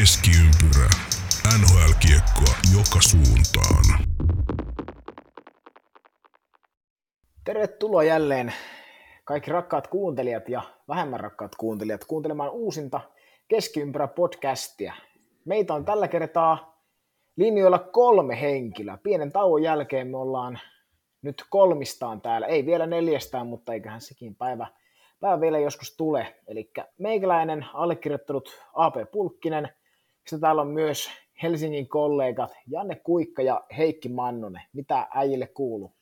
Keskiympyrä. NHL-kiekkoa joka suuntaan. Tervetuloa jälleen kaikki rakkaat kuuntelijat ja vähemmän rakkaat kuuntelijat kuuntelemaan uusinta Keskiympyrä podcastia. Meitä on tällä kertaa linjoilla kolme henkilöä. Pienen tauon jälkeen me ollaan nyt kolmistaan täällä. Ei vielä neljästään, mutta eiköhän sekin päivä, päivä vielä joskus tule. Eli meikäläinen allekirjoittanut AP Pulkkinen. Sitten täällä on myös Helsingin kollegat Janne Kuikka ja Heikki Mannonen. Mitä äijille kuuluu?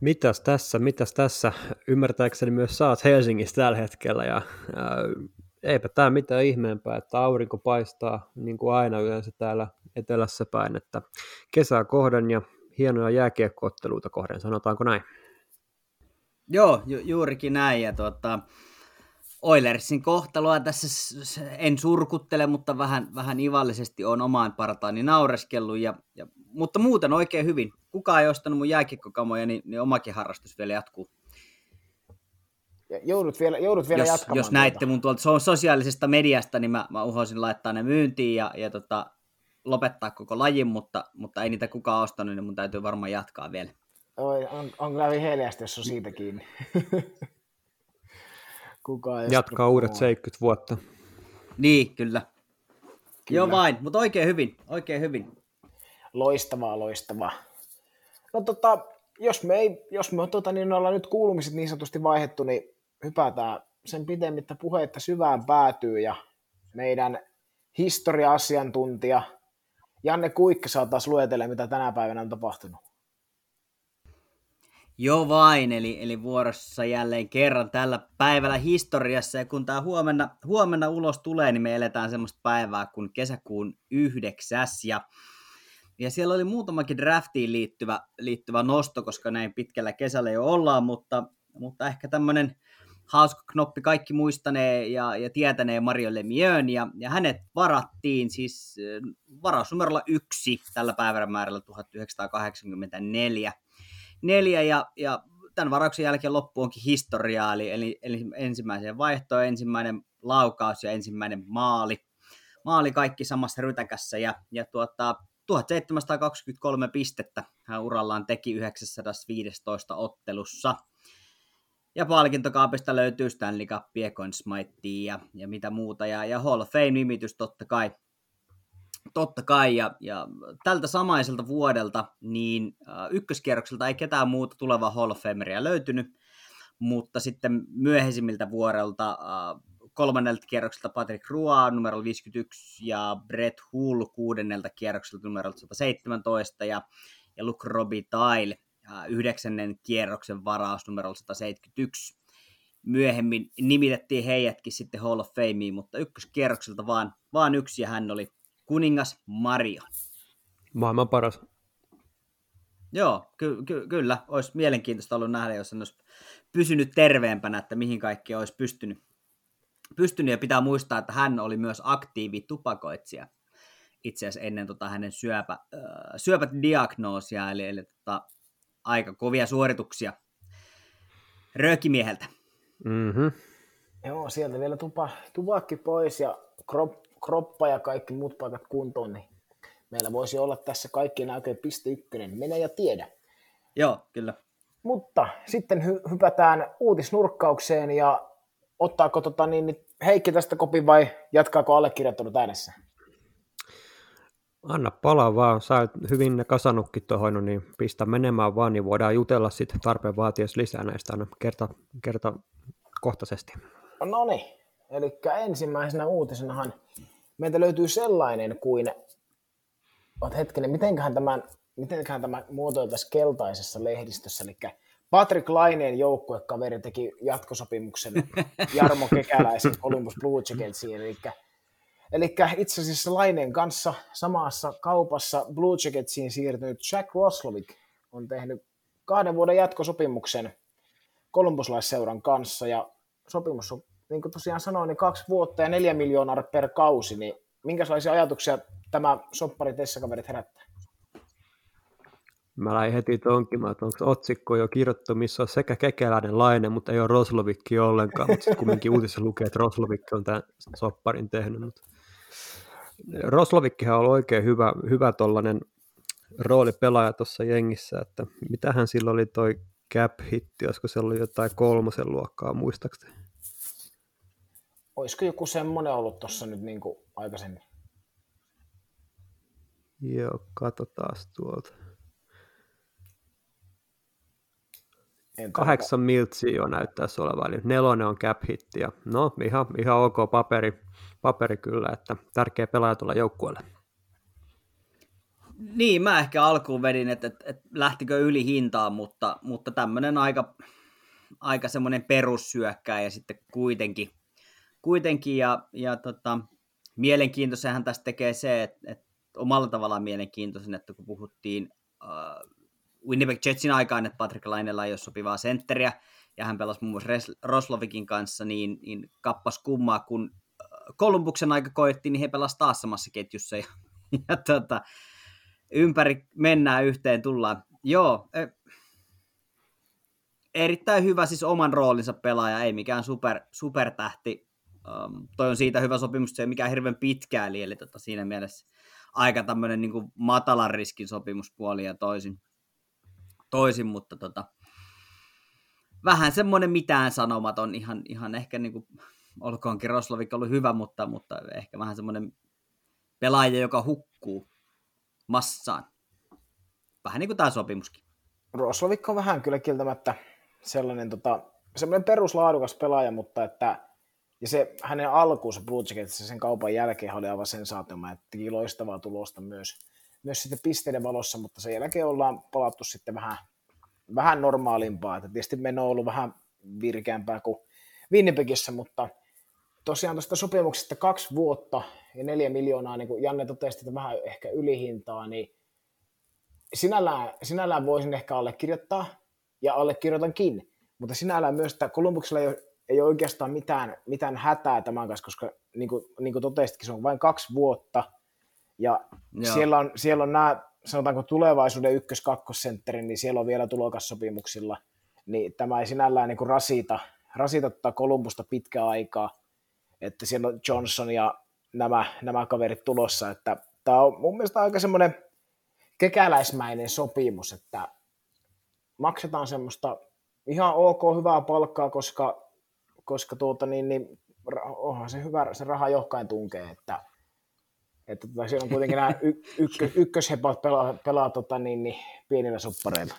Mitäs tässä, mitäs tässä? Ymmärtääkseni myös saat Helsingissä tällä hetkellä ja ää, eipä tämä mitään ihmeempää, että aurinko paistaa niin kuin aina yleensä täällä etelässä päin, että kesää kohden ja hienoja jääkiekkootteluita kohden, sanotaanko näin? Joo, ju- juurikin näin. Ja tuota, Oilersin kohtaloa tässä en surkuttele, mutta vähän, vähän ivallisesti on omaan partaani naureskellut. Ja, ja, mutta muuten oikein hyvin. Kukaan ei ostanut mun jääkiekkokamoja, niin, niin omakin harrastus vielä jatkuu. Ja joudut vielä, joudut vielä jos, jatkamaan. Jos näitte tuota. mun tuolta sosiaalisesta mediasta, niin mä, mä uhoisin laittaa ne myyntiin ja, ja tota, lopettaa koko lajin, mutta, mutta ei niitä kukaan ostanut, niin mun täytyy varmaan jatkaa vielä. Oi, on, on kyllä viheliästi, jos on siitä kiinni. Kukaan Jatkaa uudet 70 vuotta. Niin, kyllä. kyllä. Joo vain, mutta oikein hyvin, oikein hyvin. Loistavaa, loistavaa. No tota, jos me, ei, jos me tota, niin ollaan nyt kuulumiset niin sanotusti vaihettu, niin hypätään sen pitemmittä puheitta syvään päätyy ja meidän historia-asiantuntija Janne Kuikka saa taas luetella, mitä tänä päivänä on tapahtunut. Joo vain, eli, eli vuorossa jälleen kerran tällä päivällä historiassa, ja kun tämä huomenna, huomenna ulos tulee, niin me eletään semmoista päivää kuin kesäkuun yhdeksäs, ja, ja siellä oli muutamakin draftiin liittyvä, liittyvä nosto, koska näin pitkällä kesällä jo ollaan, mutta, mutta ehkä tämmöinen hauska knoppi kaikki muistanee ja, ja tietänee Mario Lemieux, ja, ja hänet varattiin siis varausnumerolla yksi tällä päivämäärällä 1984, neljä ja, ja tämän varauksen jälkeen loppu onkin historiaa, eli, eli, eli ensimmäiseen vaihtoon, ensimmäinen laukaus ja ensimmäinen maali. Maali kaikki samassa rytäkässä ja, ja tuota, 1723 pistettä hän urallaan teki 915 ottelussa. Ja palkintokaapista löytyy Stanley Cup, Conn ja, ja mitä muuta. Ja, ja Hall of Fame-nimitys totta kai Totta kai, ja, ja tältä samaiselta vuodelta niin ykköskierrokselta ei ketään muuta tulevaa Hall of Fameria löytynyt, mutta sitten myöhäisimmiltä vuodelta äh, kolmannelta kierrokselta Patrick Roy numero 51 ja Brett Hull kuudennelta kierrokselta numero 117 ja, ja Luke Robitaille äh, yhdeksännen kierroksen varaus numero 171. Myöhemmin nimitettiin heidätkin sitten Hall of Fameen, mutta ykköskierrokselta vaan, vaan yksi ja hän oli kuningas Mario. Maailman paras. Joo, ky- ky- kyllä. Olisi mielenkiintoista ollut nähdä, jos hän olisi pysynyt terveempänä, että mihin kaikki olisi pystynyt. pystynyt. Ja pitää muistaa, että hän oli myös aktiivi tupakoitsija itse asiassa ennen tota hänen syöpä, äh, syöpädiagnoosia, eli, eli tota, aika kovia suorituksia röökimieheltä. Mm-hmm. Joo, sieltä vielä tupa, tupakki pois ja krop, kroppa ja kaikki muut paikat kuntoon, niin meillä voisi olla tässä kaikkien aikojen piste ykkönen. Mene ja tiedä. Joo, kyllä. Mutta sitten hy- hypätään uutisnurkkaukseen ja ottaako tota, niin, niin Heikki tästä kopin vai jatkaako allekirjoittanut äänessä? Anna palaa vaan, sä olet hyvin ne kasannutkin tuohon, niin pistä menemään vaan, niin voidaan jutella sitten tarpeen vaatiessa lisää näistä aina kerta, kerta kohtaisesti. No niin, eli ensimmäisenä uutisenahan meiltä löytyy sellainen kuin, oot hetkinen, mitenköhän tämän, mitenköhän tämä muotoiltaisiin keltaisessa lehdistössä, eli Patrick Laineen joukkuekaveri teki jatkosopimuksen Jarmo Kekäläisen Olympus Blue Jacketsiin, eli Eli itse asiassa Laineen kanssa samassa kaupassa Blue Jacketsiin siirtynyt Jack Roslovic on tehnyt kahden vuoden jatkosopimuksen kolumbuslaisseuran kanssa, ja sopimus on niin kuin tosiaan sanoin, niin kaksi vuotta ja neljä miljoonaa per kausi, niin minkälaisia ajatuksia tämä soppari Tessakaverit herättää? Mä lähdin heti tonkimaan, että onko otsikko jo kirjoittu, missä on sekä kekeläinen lainen, mutta ei ole Roslovikki ollenkaan, mutta sitten kumminkin uutisessa lukee, että Roslovikki on tämän sopparin tehnyt. Mutta Roslovikkihan on oikein hyvä, hyvä tollainen roolipelaaja tuossa jengissä, että mitähän silloin oli toi cap-hitti, olisiko se ollut jotain kolmosen luokkaa, muistaakseni? Olisiko joku semmoinen ollut tuossa nyt niin kuin aikaisemmin? Joo, katsotaan tuolta. En Kahdeksan miltsiä jo näyttäisi olevan, eli nelonen on cap hitti. Ja no, ihan, ihan ok paperi, paperi kyllä, että tärkeä pelaaja tulla joukkueelle. Niin, mä ehkä alkuun vedin, että, että, että lähtikö yli hintaan, mutta, mutta tämmöinen aika, aika semmoinen perussyökkää ja sitten kuitenkin, kuitenkin ja, ja tota, mielenkiintoisenhan tästä tekee se, että, että omalla tavallaan mielenkiintoisen, että kun puhuttiin uh, Winnipeg Jetsin aikaan, että Patrick Lainella ei ole sopivaa sentteriä, ja hän pelasi muun muassa Roslovikin kanssa, niin, niin kappas kummaa, kun Kolumbuksen aika koettiin, niin he pelasivat taas samassa ketjussa, ja, ja tota, ympäri mennään yhteen, tullaan. Joo, e, erittäin hyvä siis oman roolinsa pelaaja, ei mikään super, supertähti. Um, toi on siitä hyvä sopimus, se ei mikään hirveän pitkä, eli, eli tota, siinä mielessä aika tämmöinen niin matalan riskin sopimuspuoli ja toisin, toisin mutta tota, vähän semmoinen mitään sanomaton, ihan, ihan ehkä niin kuin, olkoonkin Roslovik ollut hyvä, mutta, mutta ehkä vähän semmoinen pelaaja, joka hukkuu massaan. Vähän niin kuin tämä sopimuskin. Roslovik on vähän kyllä kieltämättä sellainen tota, semmoinen peruslaadukas pelaaja, mutta että ja se hänen alkuunsa Blue Jacketissa sen kaupan jälkeen oli aivan sensaatioma, että teki loistavaa tulosta myös, myös sitten pisteiden valossa, mutta sen jälkeen ollaan palattu sitten vähän, vähän normaalimpaa. Että tietysti meno on ollut vähän virkeämpää kuin Winnipegissä, mutta tosiaan tuosta sopimuksesta kaksi vuotta ja neljä miljoonaa, niin kuin Janne totesi, että vähän ehkä ylihintaa, niin sinällään, sinällään voisin ehkä allekirjoittaa, ja allekirjoitankin, mutta sinällään myös, että Kolumbuksella ei ole, ei ole oikeastaan mitään, mitään hätää tämän kanssa, koska niin kuin, niin kuin totesitkin, se on vain kaksi vuotta, ja siellä on, siellä on nämä, sanotaanko tulevaisuuden ykkös kakkosentteri niin siellä on vielä tulokassopimuksilla, niin tämä ei sinällään niin kuin rasita, rasita Kolumbusta pitkää aikaa, että siellä on Johnson ja nämä, nämä kaverit tulossa, että tämä on mun mielestä aika semmoinen kekäläismäinen sopimus, että maksetaan semmoista ihan ok hyvää palkkaa, koska, koska tuota, niin, niin, onhan se hyvä, se raha johkain tunkee, että, että tota, siellä on kuitenkin nämä y, ykkö, ykköshepat pelaa, pelaa tota, niin, niin, pienillä soppareilla.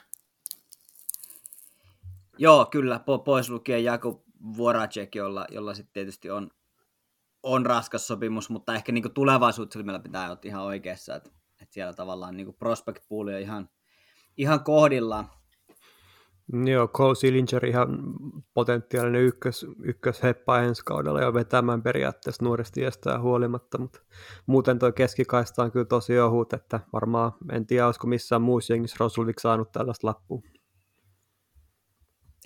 Joo, kyllä, po- pois lukien Jakub Voracek, jolla, jolla sitten tietysti on, on raskas sopimus, mutta ehkä niin tulevaisuutta silmällä pitää olla ihan oikeassa, että, että siellä tavallaan niin prospect pool on ihan, ihan kohdillaan. Joo, Cole Sillinger ihan potentiaalinen ykkös, ykkösheppa ensi kaudella jo vetämään periaatteessa nuoresta iästään huolimatta, mutta muuten tuo keskikaista on kyllä tosi ohut, että varmaan en tiedä, olisiko missään muussa jengissä Rosulvik saanut tällaista lappua.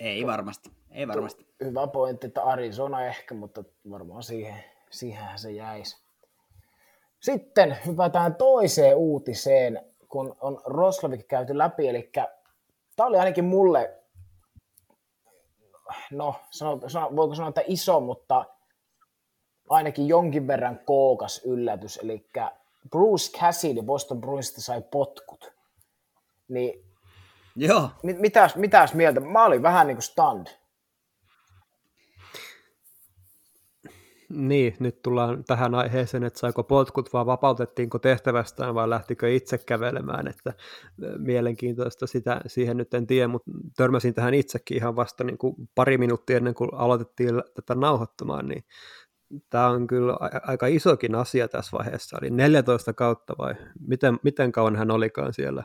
Ei varmasti, ei varmasti. Hyvä pointti, että Arizona ehkä, mutta varmaan siihen, siihenhän se jäisi. Sitten hypätään toiseen uutiseen, kun on Roslovik käyty läpi, eli tämä oli ainakin mulle, no sano, sano, voiko sanoa, että iso, mutta ainakin jonkin verran kookas yllätys, eli Bruce Cassidy Boston Bruinsista sai potkut. Niin, Joo. Mitäs, mitäs mieltä? Mä olin vähän niin kuin stand. Niin, nyt tullaan tähän aiheeseen, että saiko potkut vaan vapautettiinko tehtävästään vai lähtikö itse kävelemään, että mielenkiintoista sitä, siihen nyt en tiedä, mutta törmäsin tähän itsekin ihan vasta niin kuin pari minuuttia ennen kuin aloitettiin tätä nauhoittamaan, niin tämä on kyllä aika isokin asia tässä vaiheessa, eli 14 kautta vai miten, miten kauan hän olikaan siellä,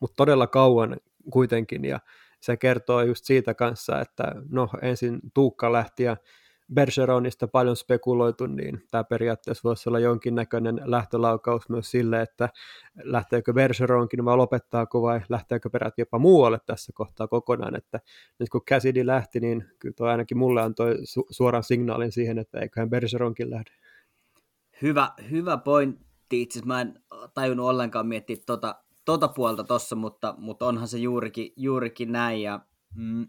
mutta todella kauan kuitenkin, ja se kertoo just siitä kanssa, että no ensin Tuukka lähti ja Bergeronista paljon spekuloitu, niin tämä periaatteessa voisi olla jonkinnäköinen lähtölaukaus myös sille, että lähteekö Bergeronkin vai lopettaako vai lähteekö peräti jopa muualle tässä kohtaa kokonaan, että nyt kun Cassidy lähti, niin kyllä toi ainakin mulle antoi su- suoran signaalin siihen, että eiköhän Bergeronkin lähde. Hyvä, hyvä pointti. Itse mä en tajunnut ollenkaan miettiä tota, tota puolta tossa, mutta, mutta onhan se juurikin, juurikin näin. Ja, mm,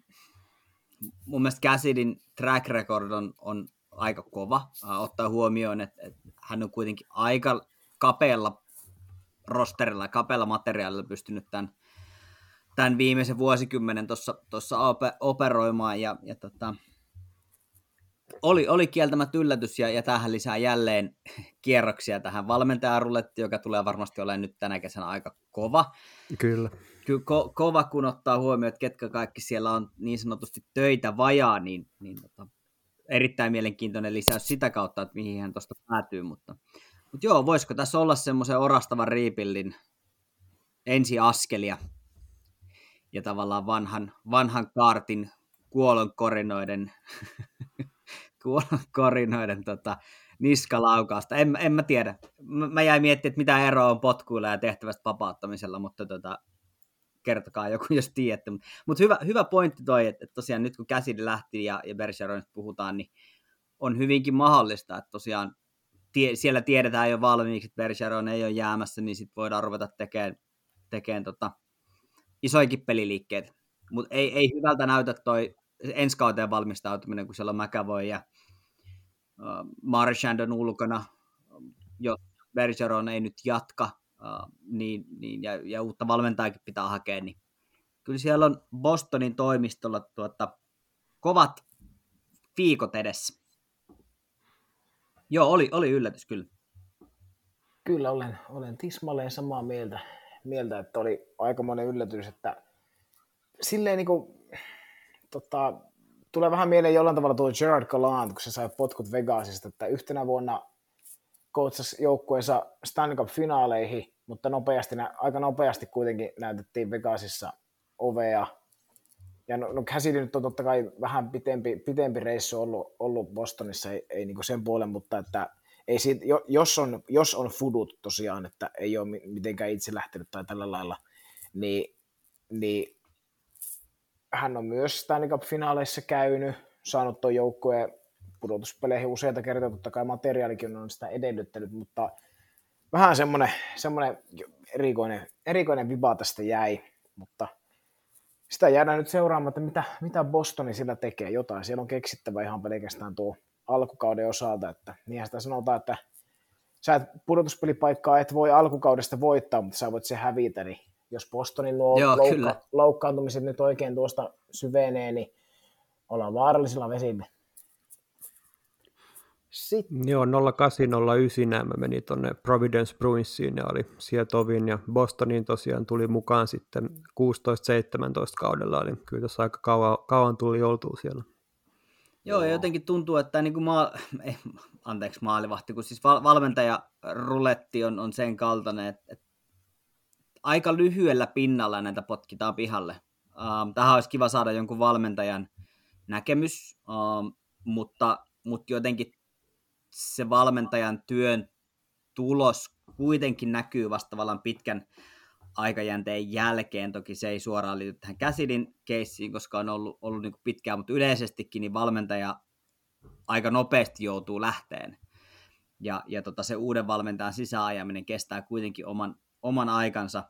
mun mielestä Cassidin track record on, on aika kova, uh, ottaa huomioon, että, että hän on kuitenkin aika kapealla rosterilla, kapealla materiaalilla pystynyt tämän, tämän viimeisen vuosikymmenen tuossa operoimaan, ja, ja tota, oli, oli kieltämättä yllätys, ja, ja tähän lisää jälleen kierroksia tähän valmentajarullettiin, joka tulee varmasti olemaan nyt tänä kesänä aika kova. Kyllä. Kyllä ko- kova, kun ottaa huomioon, että ketkä kaikki siellä on niin sanotusti töitä vajaa, niin, niin tota, erittäin mielenkiintoinen lisäys sitä kautta, että mihin hän tuosta päätyy, mutta, mutta joo, voisiko tässä olla semmoisen orastavan riipillin ensiaskelia ja tavallaan vanhan, vanhan kaartin kuolonkorinoiden, kuolonkorinoiden tota, niskalaukausta. En, en mä tiedä. Mä, mä jäin miettimään, että mitä eroa on potkuilla ja tehtävästä vapauttamisella, mutta tota, kertokaa joku, jos tiedätte. Mutta mut hyvä, hyvä pointti toi, että, että tosiaan nyt kun käsidi lähti ja, ja Bergeronista puhutaan, niin on hyvinkin mahdollista, että tosiaan tie, siellä tiedetään jo valmiiksi, että Bergeron ei ole jäämässä, niin sitten voidaan ruveta tekemään, tekemään tota, isoikin peliliikkeet. Mutta ei, ei hyvältä näytä toi ensi kauteen valmistautuminen, kun siellä on McAvoy ja uh, Marchand on ulkona, jos Bergeron ei nyt jatka, uh, niin, niin, ja, ja uutta valmentajakin pitää hakea, niin kyllä siellä on Bostonin toimistolla tuota, kovat viikot edessä. Joo, oli, oli yllätys kyllä. Kyllä olen, olen tismalleen samaa mieltä, mieltä, että oli aikamoinen yllätys, että silleen niin kuin, tota, tulee vähän mieleen jollain tavalla tuo Gerard Gallant, kun se sai potkut Vegasista, että yhtenä vuonna coachasi joukkueensa Stanley Cup-finaaleihin, mutta nopeasti, aika nopeasti kuitenkin näytettiin Vegasissa ovea. Ja no, no Cassidy nyt on totta kai vähän pitempi, pitempi reissu ollut, ollut Bostonissa, ei, ei niin sen puolen, mutta että ei siitä, jos, on, jos on fudut tosiaan, että ei ole mitenkään itse lähtenyt tai tällä lailla, niin, niin hän on myös Stanley Cup-finaaleissa käynyt, saanut tuon joukkueen pudotuspeleihin useita kertaa, totta kai materiaalikin on sitä edellyttänyt, mutta vähän semmoinen, semmoinen erikoinen, erikoinen viba tästä jäi, mutta sitä jäädään nyt seuraamaan, että mitä, mitä Bostoni sillä tekee, jotain siellä on keksittävä ihan pelkästään tuo alkukauden osalta, että niinhän sitä sanotaan, että sä et pudotuspelipaikkaa et voi alkukaudesta voittaa, mutta sä voit se hävitä, niin jos Bostonin nuo Joo, loukka- loukkaantumiset nyt oikein tuosta syvenee, niin ollaan vaarallisilla vesillä. Sitten. Joo, 0809 mä menin tuonne Providence Bruinsiin ja oli Sietovin ja Bostonin tosiaan tuli mukaan sitten 16-17 kaudella, eli kyllä tuossa aika kauan, kauan tuli oltua siellä. Joo, ja jotenkin tuntuu, että niin kuin maa, eh, anteeksi maalivahti, kun siis val, valmentaja ruletti on, on sen kaltainen, että, että aika lyhyellä pinnalla näitä potkitaan pihalle. Uh, tähän olisi kiva saada jonkun valmentajan näkemys, uh, mutta, mutta jotenkin se valmentajan työn tulos kuitenkin näkyy vasta tavallaan pitkän aikajänteen jälkeen. Toki se ei suoraan liity tähän Käsidin keissiin, koska on ollut, ollut niin pitkään, mutta yleisestikin niin valmentaja aika nopeasti joutuu lähteen. Ja, ja tota, se uuden valmentajan sisäajaminen kestää kuitenkin oman, oman aikansa.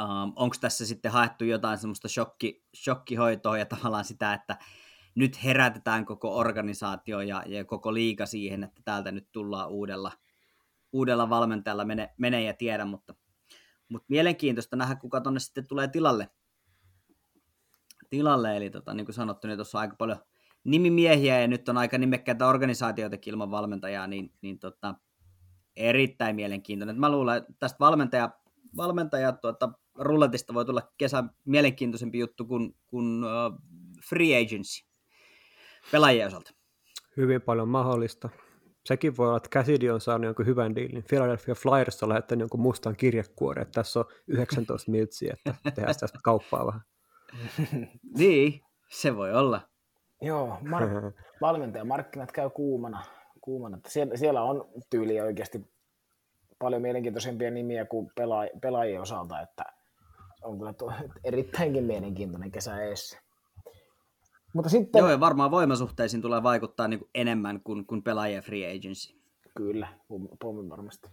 Um, Onko tässä sitten haettu jotain semmoista shokki, shokkihoitoa ja tavallaan sitä, että nyt herätetään koko organisaatio ja, ja koko liika siihen, että täältä nyt tullaan uudella, uudella valmentajalla, mene, mene ja tiedä, mutta, mutta mielenkiintoista nähdä, kuka tuonne sitten tulee tilalle. tilalle eli tota, niin kuin sanottu, niin tuossa on aika paljon nimimiehiä ja nyt on aika nimekkäitä organisaatioita ilman valmentajaa, niin, niin tota, erittäin mielenkiintoinen. Mä luulen, että tästä valmentaja, valmentaja tuota, rulletista voi tulla kesän mielenkiintoisempi juttu kuin, kuin uh, free agency pelaajien osalta. Hyvin paljon mahdollista. Sekin voi olla, että Cassidy on saanut jonkun hyvän diilin. Philadelphia Flyers on lähettänyt jonkun mustan kirjekuoren, että tässä on 19 miltsiä, että tehdään tästä kauppaa vähän. niin, se voi olla. Joo, mar- valmentajamarkkinat käy kuumana. kuumana. Siellä, siellä on tyyli oikeasti paljon mielenkiintoisempia nimiä kuin pela- pelaajien osalta, että on kyllä tuo, erittäinkin mielenkiintoinen kesä eessä. Mutta sitten... Joo, ja varmaan voimasuhteisiin tulee vaikuttaa niin kuin enemmän kuin, kuin pelaajien free agency. Kyllä, pommin varmasti.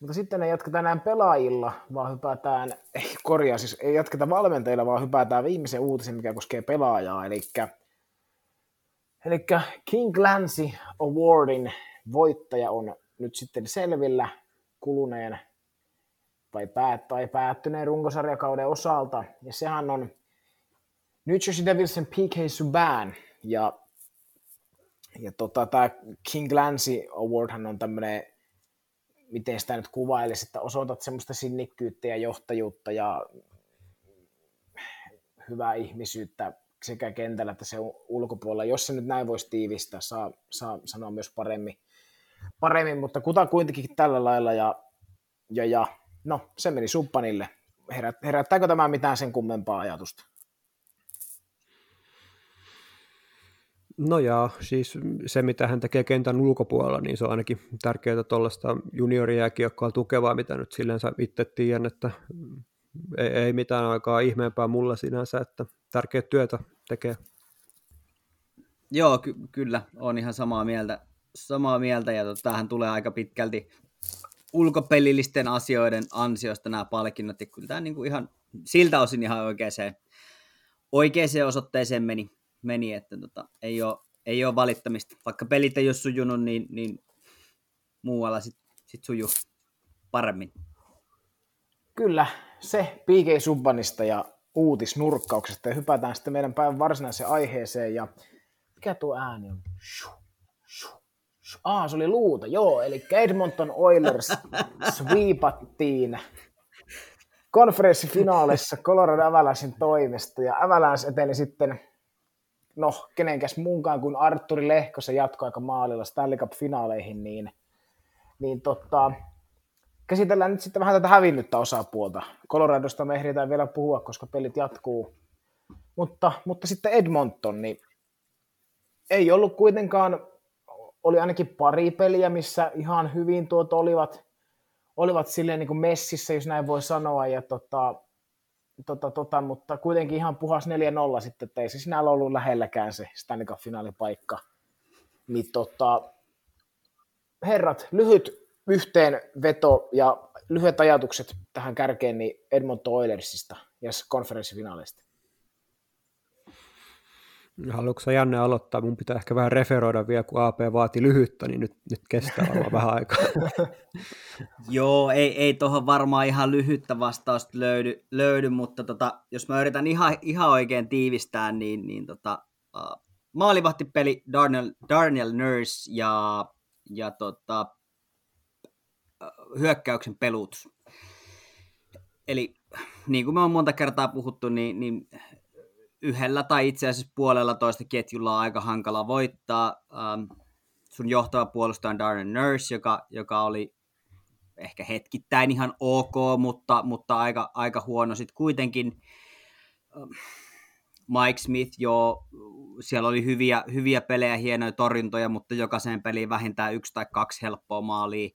Mutta sitten ei jatketa enää pelaajilla, vaan hypätään, ei korjaa, siis ei jatketa valmentajilla, vaan hypätään viimeisen uutisen, mikä koskee pelaajaa. Eli, eli King Clancy Awardin voittaja on nyt sitten selvillä kuluneen tai, päät, tai päättyneen runkosarjakauden osalta. Ja sehän on New Jersey Devilsin PK Subban. Ja, ja tota, tämä King Clancy Awardhan on tämmöinen miten sitä nyt kuvailisi, että osoitat semmoista sinnikkyyttä ja johtajuutta ja hyvää ihmisyyttä sekä kentällä että se ulkopuolella. Jos se nyt näin voisi tiivistää, saa, saa sanoa myös paremmin, paremmin mutta kuta kuitenkin tällä lailla ja, ja, ja no, se meni suppanille. Herät, herättääkö tämä mitään sen kummempaa ajatusta? No ja siis se, mitä hän tekee kentän ulkopuolella, niin se on ainakin tärkeää tuollaista juniorijääkiekkoa tukevaa, mitä nyt silleen itse tiedän, että ei, ei mitään aikaa ihmeempää mulla sinänsä, että tärkeää työtä tekee. Joo, ky- kyllä, on ihan samaa mieltä, samaa mieltä ja tota, tähän tulee aika pitkälti ulkopelillisten asioiden ansiosta nämä palkinnot, ja kyllä tämä niin kuin ihan siltä osin ihan oikeaan, oikeaan osoitteeseen meni, meni, että tota, ei, ole, ei ole valittamista. Vaikka pelit ei ole sujunut, niin, niin muualla sitten sit sujuu paremmin. Kyllä, se PK Subbanista ja uutisnurkkauksesta ja hypätään sitten meidän päivän varsinaiseen aiheeseen ja mikä tuo ääni on? Ah, se oli luuta, joo, eli Edmonton Oilers sweepattiin konferenssifinaalissa Colorado Avalanchein toimesta ja Avalanche eteni sitten no, kenenkäs muunkaan kuin Arturi Lehkosen jatkoaika maalilla Stanley Cup-finaaleihin, niin, niin tota, käsitellään nyt sitten vähän tätä hävinnyttä osapuolta. Coloradosta me ehditään vielä puhua, koska pelit jatkuu. Mutta, mutta sitten Edmonton, niin ei ollut kuitenkaan, oli ainakin pari peliä, missä ihan hyvin tuot olivat, olivat silleen niin kuin messissä, jos näin voi sanoa, ja tota, tota, tota, mutta kuitenkin ihan puhas 4-0 sitten, että ei se sinällä ollut lähelläkään se Stanley Cup-finaalipaikka. Niin tota, herrat, lyhyt yhteenveto ja lyhyet ajatukset tähän kärkeen niin Edmonton Oilersista ja konferenssifinaaleista. Haluatko Janne aloittaa? Mun pitää ehkä vähän referoida vielä, kun AP vaati lyhyttä, niin nyt, nyt kestää varmaan vähän aikaa. Joo, ei, ei tuohon varmaan ihan lyhyttä vastausta löydy, löydy mutta tota, jos mä yritän ihan, ihan oikein tiivistää, niin, niin tota, uh, maalivahtipeli Darnell, Darnell Nurse ja, ja tota, uh, hyökkäyksen pelut. Eli niin kuin me on monta kertaa puhuttu, niin, niin yhdellä tai itse asiassa puolella toista ketjulla on aika hankala voittaa. Um, sun johtava puolustaja on Darren Nurse, joka, joka oli ehkä hetkittäin ihan ok, mutta, mutta aika, aika huono sitten kuitenkin. Um, Mike Smith, jo, siellä oli hyviä, hyviä pelejä, hienoja torjuntoja, mutta jokaiseen peliin vähintään yksi tai kaksi helppoa maalia.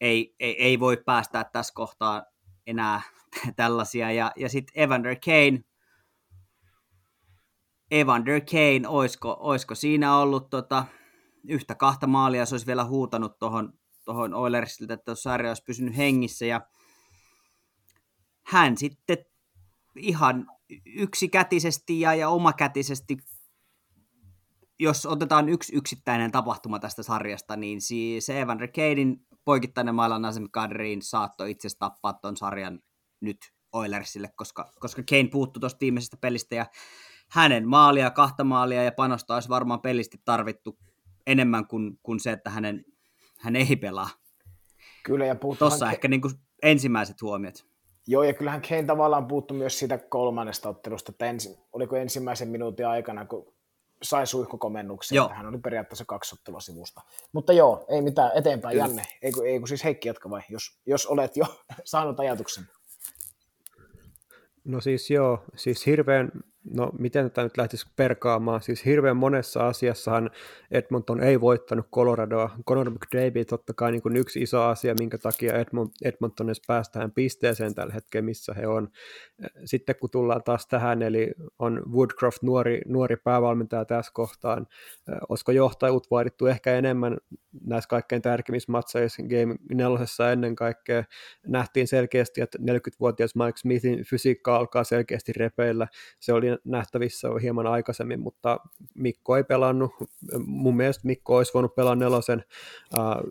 Ei, ei, ei voi päästää tässä kohtaa enää tällaisia. Ja, ja sitten Evander Kane, Evander Kane, oisko, oisko siinä ollut tota, yhtä kahta maalia, se olisi vielä huutanut tuohon tohon Oilersille, että sarja olisi pysynyt hengissä, ja hän sitten ihan yksikätisesti ja, ja omakätisesti, jos otetaan yksi yksittäinen tapahtuma tästä sarjasta, niin se Evander Kanein poikittainen mailan Nazem Kadriin saattoi itse tappaa tuon sarjan nyt Oilersille, koska, koska Kane puuttui tuosta viimeisestä pelistä ja hänen maalia, kahta maalia ja panosta olisi varmaan pelisti tarvittu enemmän kuin, kuin se, että hänen, hän ei pelaa. Kyllä, ja Tuossa ehkä niin kuin ensimmäiset huomiot. Joo, ja kyllähän Kane tavallaan puuttu myös siitä kolmannesta ottelusta, että ensi, oliko ensimmäisen minuutin aikana, kun sai suihkukomennuksen, joo. hän oli periaatteessa kaksi ottelua sivusta. Mutta joo, ei mitään, eteenpäin Kyllä. Janne. Ei, ei kun siis Heikki jatka vai, jos, jos olet jo saanut ajatuksen. No siis joo, siis hirveän no miten tätä nyt lähtisi perkaamaan, siis hirveän monessa asiassahan Edmonton ei voittanut Coloradoa. Conor McDavid totta kai niin kuin yksi iso asia, minkä takia Edmonton edes päästään pisteeseen tällä hetkellä, missä he on. Sitten kun tullaan taas tähän, eli on Woodcroft nuori, nuori päävalmentaja tässä kohtaan, olisiko johtajuut vaadittu ehkä enemmän näissä kaikkein tärkeimmissä matseissa Game nelosessa ennen kaikkea nähtiin selkeästi, että 40-vuotias Mike Smithin fysiikka alkaa selkeästi repeillä. Se oli nähtävissä jo hieman aikaisemmin, mutta Mikko ei pelannut. Mun mielestä Mikko olisi voinut pelaa nelosen. Uh,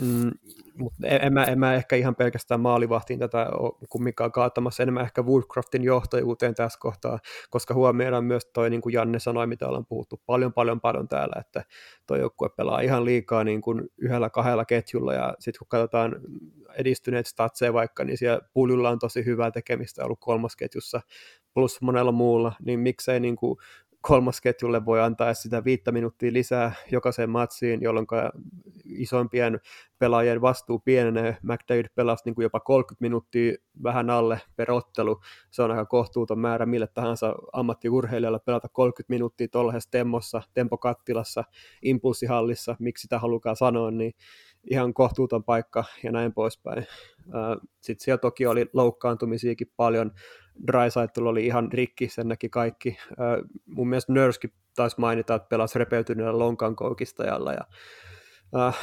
mm, mutta en, mä, en mä ehkä ihan pelkästään maalivahtiin tätä kumminkaan kaatamassa, enemmän ehkä Woodcraftin johtajuuteen tässä kohtaa, koska huomioidaan myös toi, niin kuin Janne sanoi, mitä ollaan puhuttu paljon, paljon, paljon täällä, että toi joukkue pelaa ihan liikaa niin kuin yhdellä kahdella ketjulla, ja sitten kun katsotaan edistyneet statseja vaikka, niin siellä puljulla on tosi hyvää tekemistä ollut kolmosketjussa, plus monella muulla, niin miksei niin kuin kolmosketjulle voi antaa sitä viittä minuuttia lisää jokaiseen matsiin, jolloin isoimpien pelaajien vastuu pienenee. McDavid pelasi niin kuin jopa 30 minuuttia vähän alle per ottelu. Se on aika kohtuuton määrä mille tahansa ammattiurheilijalle pelata 30 minuuttia tuollaisessa temmossa, tempokattilassa, impulssihallissa, miksi sitä halukaan sanoa, niin ihan kohtuuton paikka ja näin poispäin. Sitten siellä toki oli loukkaantumisiakin paljon, Drysaitel oli ihan rikki, sen näki kaikki. mun mielestä Nurskin taisi mainita, että pelasi repeytyneellä lonkan koukistajalla ja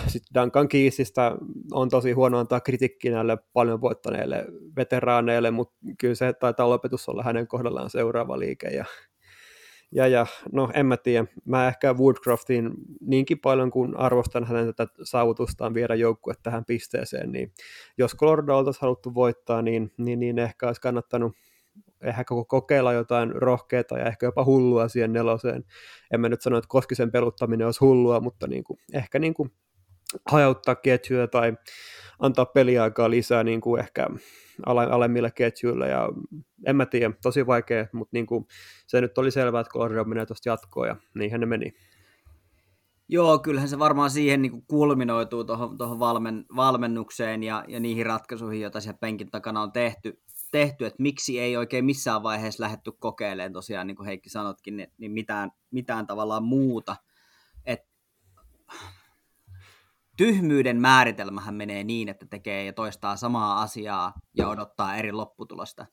sitten Duncan Keysistä on tosi huono antaa kritiikkiä näille paljon voittaneille veteraaneille, mutta kyllä se taitaa lopetus olla hänen kohdallaan seuraava liike. Ja, ja, ja no en mä tiedä, mä ehkä Woodcraftin niinkin paljon kuin arvostan hänen tätä saavutustaan viedä joukkue tähän pisteeseen, niin jos Colorado oltaisiin haluttu voittaa, niin, niin, niin ehkä olisi kannattanut ehkä kokeilla jotain rohkeata ja ehkä jopa hullua siihen neloseen. En mä nyt sano, että Koskisen peluttaminen olisi hullua, mutta niin kuin, ehkä niin kuin hajauttaa ketjuja tai antaa peliaikaa lisää niin kuin ehkä ale, alemmille ketjuille ja en mä tiedä, tosi vaikea, mutta niin kuin, se nyt oli selvää, että Colorado menee tuosta jatkoon ja niinhän ne meni. Joo, kyllähän se varmaan siihen niin kuin kulminoituu tuohon valmen, valmennukseen ja, ja niihin ratkaisuihin, joita siellä penkin takana on tehty tehty, että miksi ei oikein missään vaiheessa lähdetty kokeilemaan tosiaan, niin kuin Heikki sanotkin, niin, niin mitään, mitään tavallaan muuta. Et, tyhmyyden määritelmähän menee niin, että tekee ja toistaa samaa asiaa ja odottaa eri lopputulosta.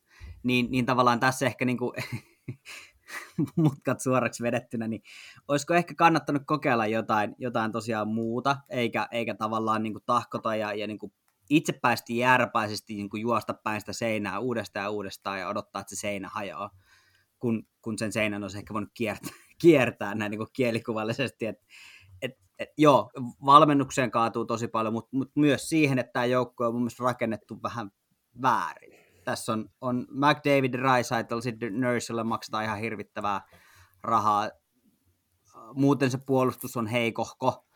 Niin, niin tavallaan tässä ehkä niin kuin, mutkat suoraksi vedettynä, niin olisiko ehkä kannattanut kokeilla jotain, jotain tosiaan muuta, eikä, eikä tavallaan niin kuin tahkota ja, ja niin kuin itse päästi jääräpäisesti niin kuin juosta päin sitä seinää uudestaan ja uudestaan ja odottaa, että se seinä hajoaa, kun, kun sen seinän olisi ehkä voinut kiertää, kiertää näin niin kuin kielikuvallisesti. Et, et, et, joo, valmennukseen kaatuu tosi paljon, mutta mut myös siihen, että tämä joukko on mun mielestä rakennettu vähän väärin. Tässä on, on McDavid Rysaitel, sitten Nurselle maksetaan ihan hirvittävää rahaa. Muuten se puolustus on heikohko.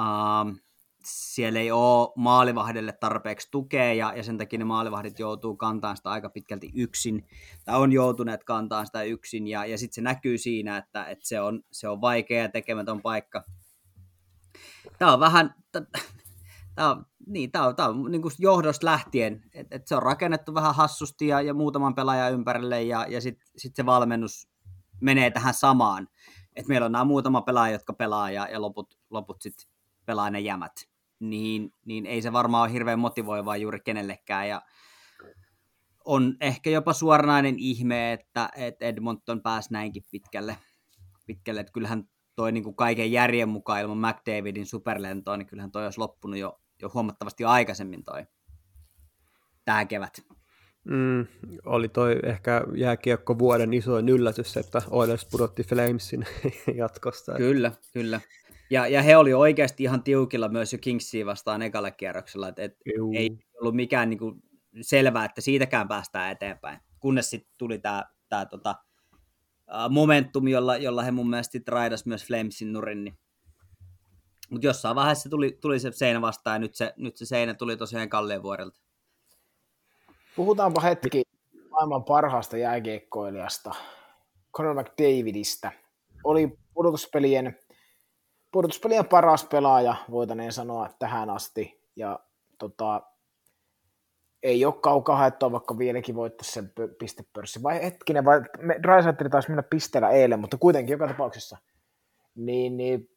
Um, siellä ei ole maalivahdelle tarpeeksi tukea ja, ja sen takia ne maalivahdit joutuu kantamaan sitä aika pitkälti yksin, tai on joutuneet kantamaan sitä yksin ja, ja sitten se näkyy siinä, että, että se, on, se on vaikea ja tekemätön paikka. Tämä on vähän, tämä on, niin, tämä on, tämä on niin kuin johdosta lähtien, että, että se on rakennettu vähän hassusti ja, ja muutaman pelaajan ympärille ja, ja sitten sit se valmennus menee tähän samaan. että meillä on nämä muutama pelaaja, jotka pelaa ja, ja loput, loput sitten pelaa ne jämät niin, niin ei se varmaan ole hirveän motivoivaa juuri kenellekään. Ja on ehkä jopa suoranainen ihme, että, että Edmonton pääsi näinkin pitkälle. pitkälle. Että kyllähän toi niin kuin kaiken järjen mukaan ilman McDavidin superlentoa, niin kyllähän toi olisi loppunut jo, jo huomattavasti aikaisemmin toi tämä kevät. Mm, oli toi ehkä jääkiekko vuoden isoin yllätys, että Oilers pudotti Flamesin jatkosta. Kyllä, kyllä. Ja, ja he oli oikeasti ihan tiukilla myös jo Kingsia vastaan ekalla kierroksella, että et ei ollut mikään niin kuin, selvää, että siitäkään päästään eteenpäin. Kunnes sitten tuli tämä tää, tota, momentum, jolla, jolla he mun mielestä raidas myös Flamesin nurin. Niin. Mutta jossain vaiheessa tuli, tuli se seinä vastaan ja nyt se, nyt se seinä tuli tosiaan Kalleen vuodelta. Puhutaanpa hetki maailman parhaasta jääkiekkoilijasta, Conor McDavidistä. Oli pudotuspelien pudotuspelien paras pelaaja, voitaneen sanoa tähän asti. Ja tota, ei ole kaukaa haettua, vaikka vieläkin voittaisi sen pistepörssi. Vai hetkinen, vai Drysaitel taisi mennä pisteellä eilen, mutta kuitenkin joka tapauksessa. Niin, niin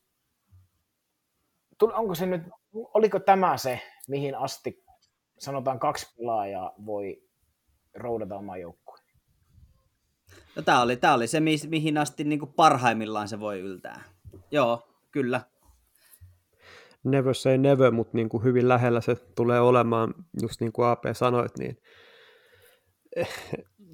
onko se nyt, oliko tämä se, mihin asti sanotaan kaksi pelaajaa voi roudata omaa joukkueen? No tämä oli, tämä oli se, mihin asti niin kuin parhaimmillaan se voi yltää. Joo, kyllä. never say never, mutta niin kuin hyvin lähellä se tulee olemaan, just niin kuin AP sanoit, niin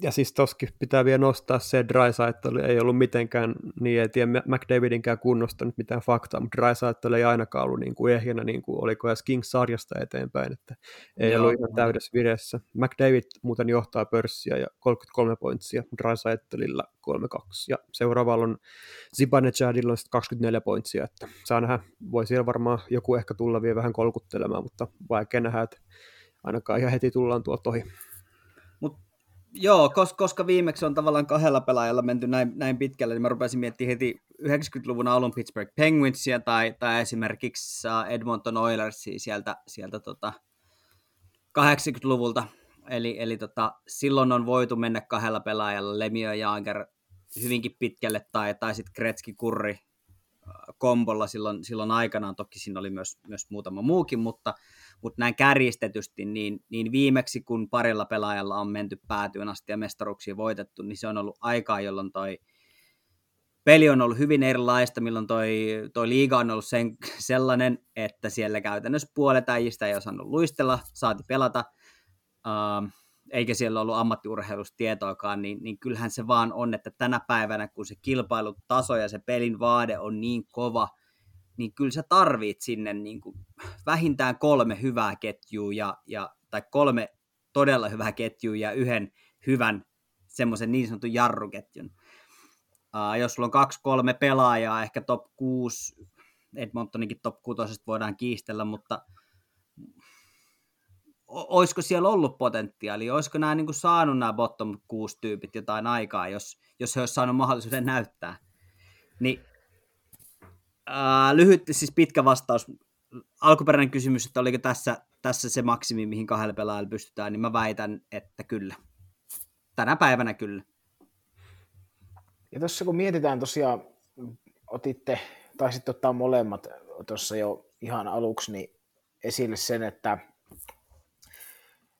ja siis toskin pitää vielä nostaa se, että Drysaitel ei ollut mitenkään, niin ei tiedä McDavidinkään kunnosta nyt mitään faktaa, mutta Drysaitel ei ainakaan ollut niin kuin ehjänä, niin kuin oliko edes Kings-sarjasta eteenpäin, että ei Joo. ollut ihan täydessä vireessä. McDavid muuten johtaa pörssiä ja 33 pointsia, Drysaitelilla 32, ja seuraavalla on Zibanejadilla 24 pointsia, että saa nähdä, voi siellä varmaan joku ehkä tulla vielä vähän kolkuttelemaan, mutta vaikea nähdä, että ainakaan ihan heti tullaan tuolta ohi. Joo, koska, koska viimeksi on tavallaan kahdella pelaajalla menty näin, näin pitkälle, niin mä rupesin miettimään heti 90-luvun alun Pittsburgh Penguinsia tai, tai esimerkiksi Edmonton Oilersia sieltä, sieltä tota 80-luvulta. Eli, eli tota, silloin on voitu mennä kahdella pelaajalla, Lemio ja Jaager hyvinkin pitkälle, tai, tai sitten Kretski Kurri kombolla silloin, silloin aikanaan. Toki siinä oli myös, myös muutama muukin, mutta, mutta näin kärjistetysti, niin, niin viimeksi kun parilla pelaajalla on menty päätyyn asti ja mestaruksia voitettu, niin se on ollut aikaa, jolloin toi peli on ollut hyvin erilaista, milloin toi, toi liiga on ollut sen, sellainen, että siellä käytännössä puolet äijistä ei osannut luistella, saati pelata, uh, eikä siellä ollut ammattiurheilusta tietoakaan, niin, niin kyllähän se vaan on, että tänä päivänä, kun se kilpailutaso ja se pelin vaade on niin kova, niin kyllä sä tarvit sinne niin kuin vähintään kolme hyvää ketjua ja, ja, tai kolme todella hyvää ketjua ja yhden hyvän semmoisen niin sanotun jarruketjun. Uh, jos sulla on kaksi, kolme pelaajaa, ehkä top 6, Edmontoninkin top 6 voidaan kiistellä, mutta olisiko siellä ollut potentiaali, olisiko nämä niin kuin saanut nämä bottom 6 tyypit jotain aikaa, jos, jos he olisivat saanut mahdollisuuden näyttää. Niin Ää, lyhyt, siis pitkä vastaus. Alkuperäinen kysymys, että oliko tässä, tässä se maksimi, mihin kahdella pelaajalla pystytään, niin mä väitän, että kyllä. Tänä päivänä kyllä. Ja tuossa kun mietitään tosiaan, otitte, sitten ottaa molemmat tuossa jo ihan aluksi niin esille sen, että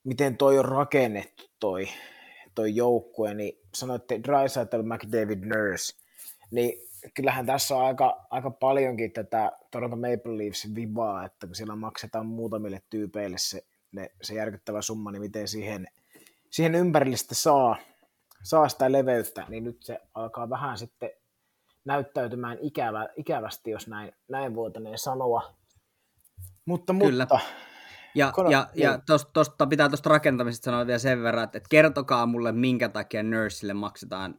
miten toi on rakennettu toi, toi joukkue, niin sanoitte Drysaitel, McDavid, Nurse, niin kyllähän tässä on aika, aika paljonkin tätä Toronto Maple Leafsin vibaa, että kun siellä maksetaan muutamille tyypeille se, ne, se järkyttävä summa, niin miten siihen, siihen ympärille sitten saa, saa sitä leveyttä, niin nyt se alkaa vähän sitten näyttäytymään ikävä, ikävästi, jos näin, näin voitaneen sanoa. Mutta, Kyllä. mutta ja, Kona, ja, ja tuosta pitää tuosta rakentamisesta sanoa vielä sen verran, että, että kertokaa mulle, minkä takia Nursille maksetaan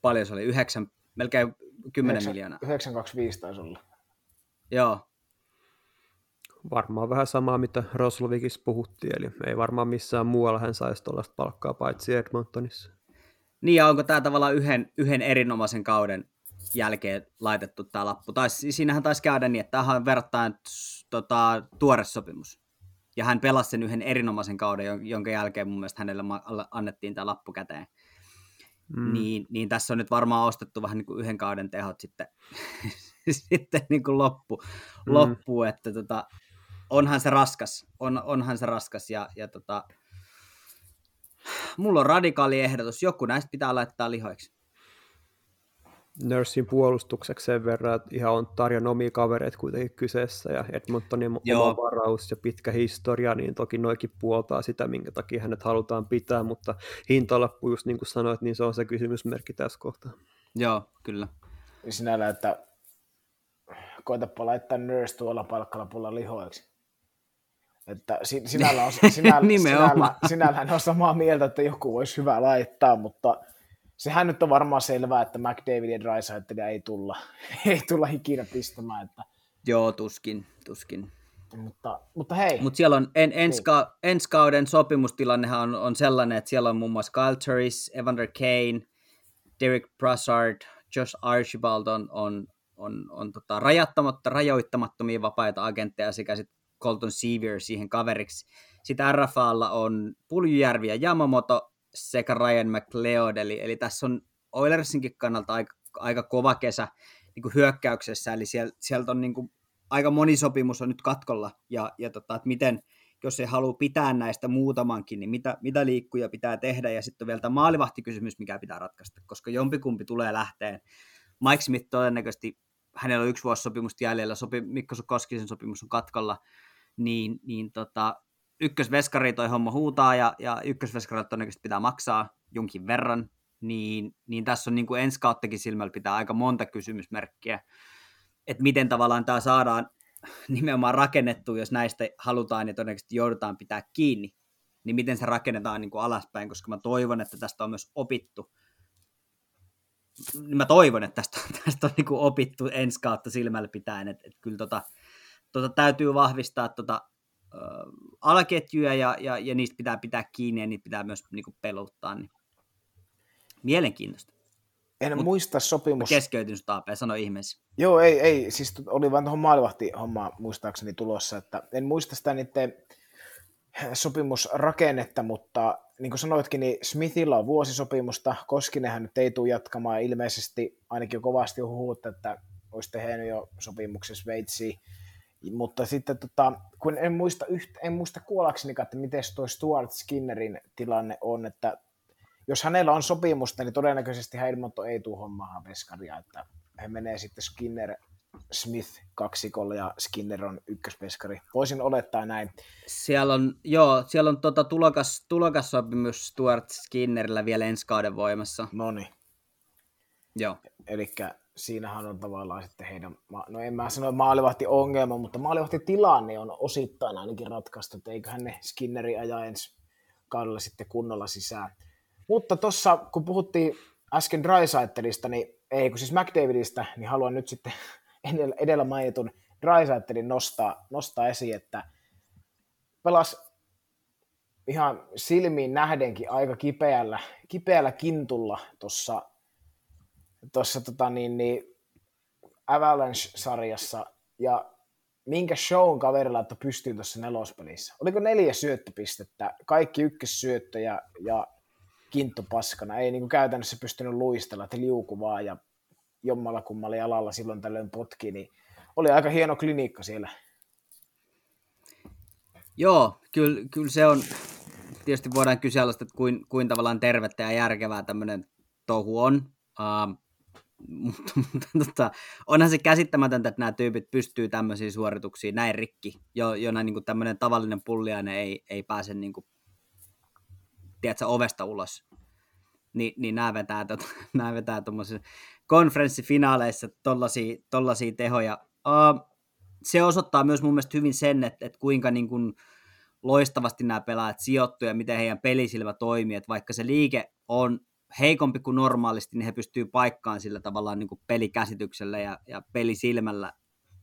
paljon se oli, yhdeksän, melkein 10 9, miljoonaa. 925 taisi olla. Joo. Varmaan vähän samaa, mitä Roslovikissa puhuttiin, eli ei varmaan missään muualla hän saisi tuollaista palkkaa, paitsi Edmontonissa. Niin, ja onko tämä tavallaan yhden, yhden erinomaisen kauden jälkeen laitettu tämä lappu? Tai siinähän taisi käydä niin, että tämähän on verrattain tota, tuore sopimus. Ja hän pelasi sen yhden erinomaisen kauden, jonka jälkeen mun mielestä hänelle annettiin tämä lappu käteen. Mm. Niin, niin tässä on nyt varmaan ostettu vähän niin kuin yhden kauden tehot sitten, sitten niin kuin loppu, mm. loppu että tota, onhan se raskas, on, onhan se raskas ja, ja tota, mulla on radikaali ehdotus, joku näistä pitää laittaa lihoiksi. Nursin puolustukseksi sen verran, että ihan on tarjon omia kavereita kuitenkin kyseessä ja Edmontonin Joo. oma varaus ja pitkä historia, niin toki noikin puoltaa sitä, minkä takia hänet halutaan pitää, mutta hintalappu, just niin kuin sanoit, niin se on se kysymysmerkki tässä kohtaa. Joo, kyllä. Sinällä, että koetapa laittaa Nurse tuolla palkkalapulla lihoiksi. Että sinällä on, sinällä, sinällä, sinällä on samaa mieltä, että joku olisi hyvä laittaa, mutta sehän nyt on varmaan selvää, että McDavid ja Drysaitel ei tulla, ei tulla ikinä pistämään. Että... Joo, tuskin, tuskin. Mutta, mutta hei. Mutta siellä on en, ens, ka, ensi kauden sopimustilannehan on, on sellainen, että siellä on muun muassa Kyle Turris, Evander Kane, Derek Brassard, Josh Archibald on, on, on, on tota, rajattamatta, rajoittamattomia vapaita agentteja sekä sitten Colton Sevier siihen kaveriksi. Sitten RFAlla on Puljujärvi ja Yamamoto, sekä Ryan McLeod, eli, eli tässä on Oilersinkin kannalta aika, aika kova kesä niin kuin hyökkäyksessä, eli sieltä, on niin kuin, aika moni sopimus on nyt katkolla, ja, ja tota, että miten, jos se haluaa pitää näistä muutamankin, niin mitä, mitä liikkuja pitää tehdä, ja sitten on vielä tämä maalivahtikysymys, mikä pitää ratkaista, koska jompikumpi tulee lähteen. Mike Smith todennäköisesti hänellä on yksi vuosi sopimusta jäljellä, sopi, Mikko Koskisen sopimus on katkolla, niin, niin tota, ykkösveskari toi homma huutaa ja, ja ykkösveskari todennäköisesti pitää maksaa jonkin verran, niin, niin tässä on niin kuin ensi kauttakin silmällä pitää aika monta kysymysmerkkiä, että miten tavallaan tämä saadaan nimenomaan rakennettu, jos näistä halutaan ja todennäköisesti joudutaan pitää kiinni, niin miten se rakennetaan niin kuin alaspäin, koska mä toivon, että tästä on myös opittu. Mä toivon, että tästä, tästä on niin kuin opittu ensi kautta silmällä pitäen, että, että kyllä tota, tota täytyy vahvistaa tota, alaketjuja ja, ja, ja, niistä pitää pitää kiinni ja niitä pitää myös niin kuin peluttaa. Niin. Mielenkiintoista. En Mut muista sopimus... Keskeytin sinut AP, sano ihmeessä. Joo, ei, ei, siis oli vain tuohon maalivahti homma muistaakseni tulossa, että en muista sitä niiden sopimusrakennetta, mutta niin kuin sanoitkin, niin Smithilla on vuosisopimusta, Koskinenhän nyt ei tule jatkamaan, ilmeisesti ainakin jo kovasti huhut, että olisi tehnyt jo sopimuksen Sveitsiin, mutta sitten tota, kun en muista, yhtä, en muista kuollakseni, että miten tuo Stuart Skinnerin tilanne on, että jos hänellä on sopimusta, niin todennäköisesti Heilmonto ei tule hommaamaan veskaria, että he menee sitten Skinner Smith kaksikolle ja Skinner on ykköspeskari. Voisin olettaa näin. Siellä on, joo, siellä on tota tulokas, tulokassopimus Stuart Skinnerillä vielä ensi kauden voimassa. No niin. Joo. Eli siinähän on tavallaan sitten heidän, no en mä sano maalivahti ongelma, mutta maalivahti tilanne on osittain ainakin ratkaistu, että eiköhän ne Skinneri ajaa ensi kaudella sitten kunnolla sisään. Mutta tuossa, kun puhuttiin äsken Drysaitelista, niin ei kun siis McDavidistä, niin haluan nyt sitten edellä mainitun Drysaitelin nostaa, nostaa esiin, että pelas ihan silmiin nähdenkin aika kipeällä, kipeällä kintulla tuossa tossa, tota niin, niin Avalanche-sarjassa, ja minkä shown kaverilla, että pystyy tuossa nelospelissä. Oliko neljä syöttöpistettä, kaikki ykkössyöttö ja, kinttu paskana. Ei niin kuin käytännössä pystynyt luistella, että liuku vaan ja jommalla kummalla jalalla silloin tällöin potki, niin oli aika hieno klinikka siellä. Joo, kyllä, kyllä se on, tietysti voidaan kyseenalaista, että kuin, kuin tavallaan tervettä ja järkevää tämmöinen touhu on, uh, mutta, mutta tota, onhan se käsittämätöntä, että nämä tyypit pystyy tämmöisiin suorituksiin näin rikki, jo, jona niin tämmöinen tavallinen pulliainen ei, ei pääse niin kuin, tiedätkö, ovesta ulos. Ni, niin nämä vetää, tota, nämä vetää konferenssifinaaleissa tollaisia, tollaisia tehoja. Uh, se osoittaa myös mun mielestä hyvin sen, että, että kuinka niin kuin loistavasti nämä pelaajat sijoittuu ja miten heidän pelisilmä toimii, että vaikka se liike on heikompi kuin normaalisti, niin he pystyy paikkaan sillä tavallaan niin kuin pelikäsityksellä ja, ja pelisilmällä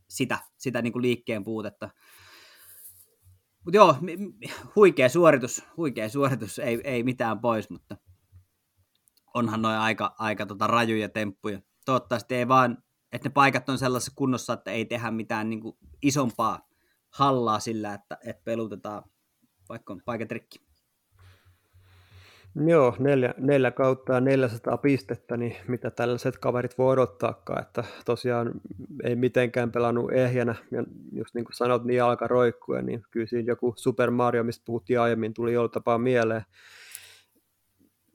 sitä, sitä niin kuin liikkeen puutetta. Mutta joo, huikea suoritus, huikea suoritus, ei, ei mitään pois, mutta onhan noin aika, aika tota rajuja temppuja. Toivottavasti ei vaan, että ne paikat on sellaisessa kunnossa, että ei tehdä mitään niin kuin isompaa hallaa sillä, että, että pelutetaan vaikka on paikat rikki. Joo, neljä, neljä kautta ja 400 pistettä, niin mitä tällaiset kaverit voi odottaakaan, että tosiaan ei mitenkään pelannut ehjänä, ja just niin kuin sanot, niin alka roikkua, niin kyllä siinä joku Super Mario, mistä puhuttiin aiemmin, tuli jollain tapaa mieleen.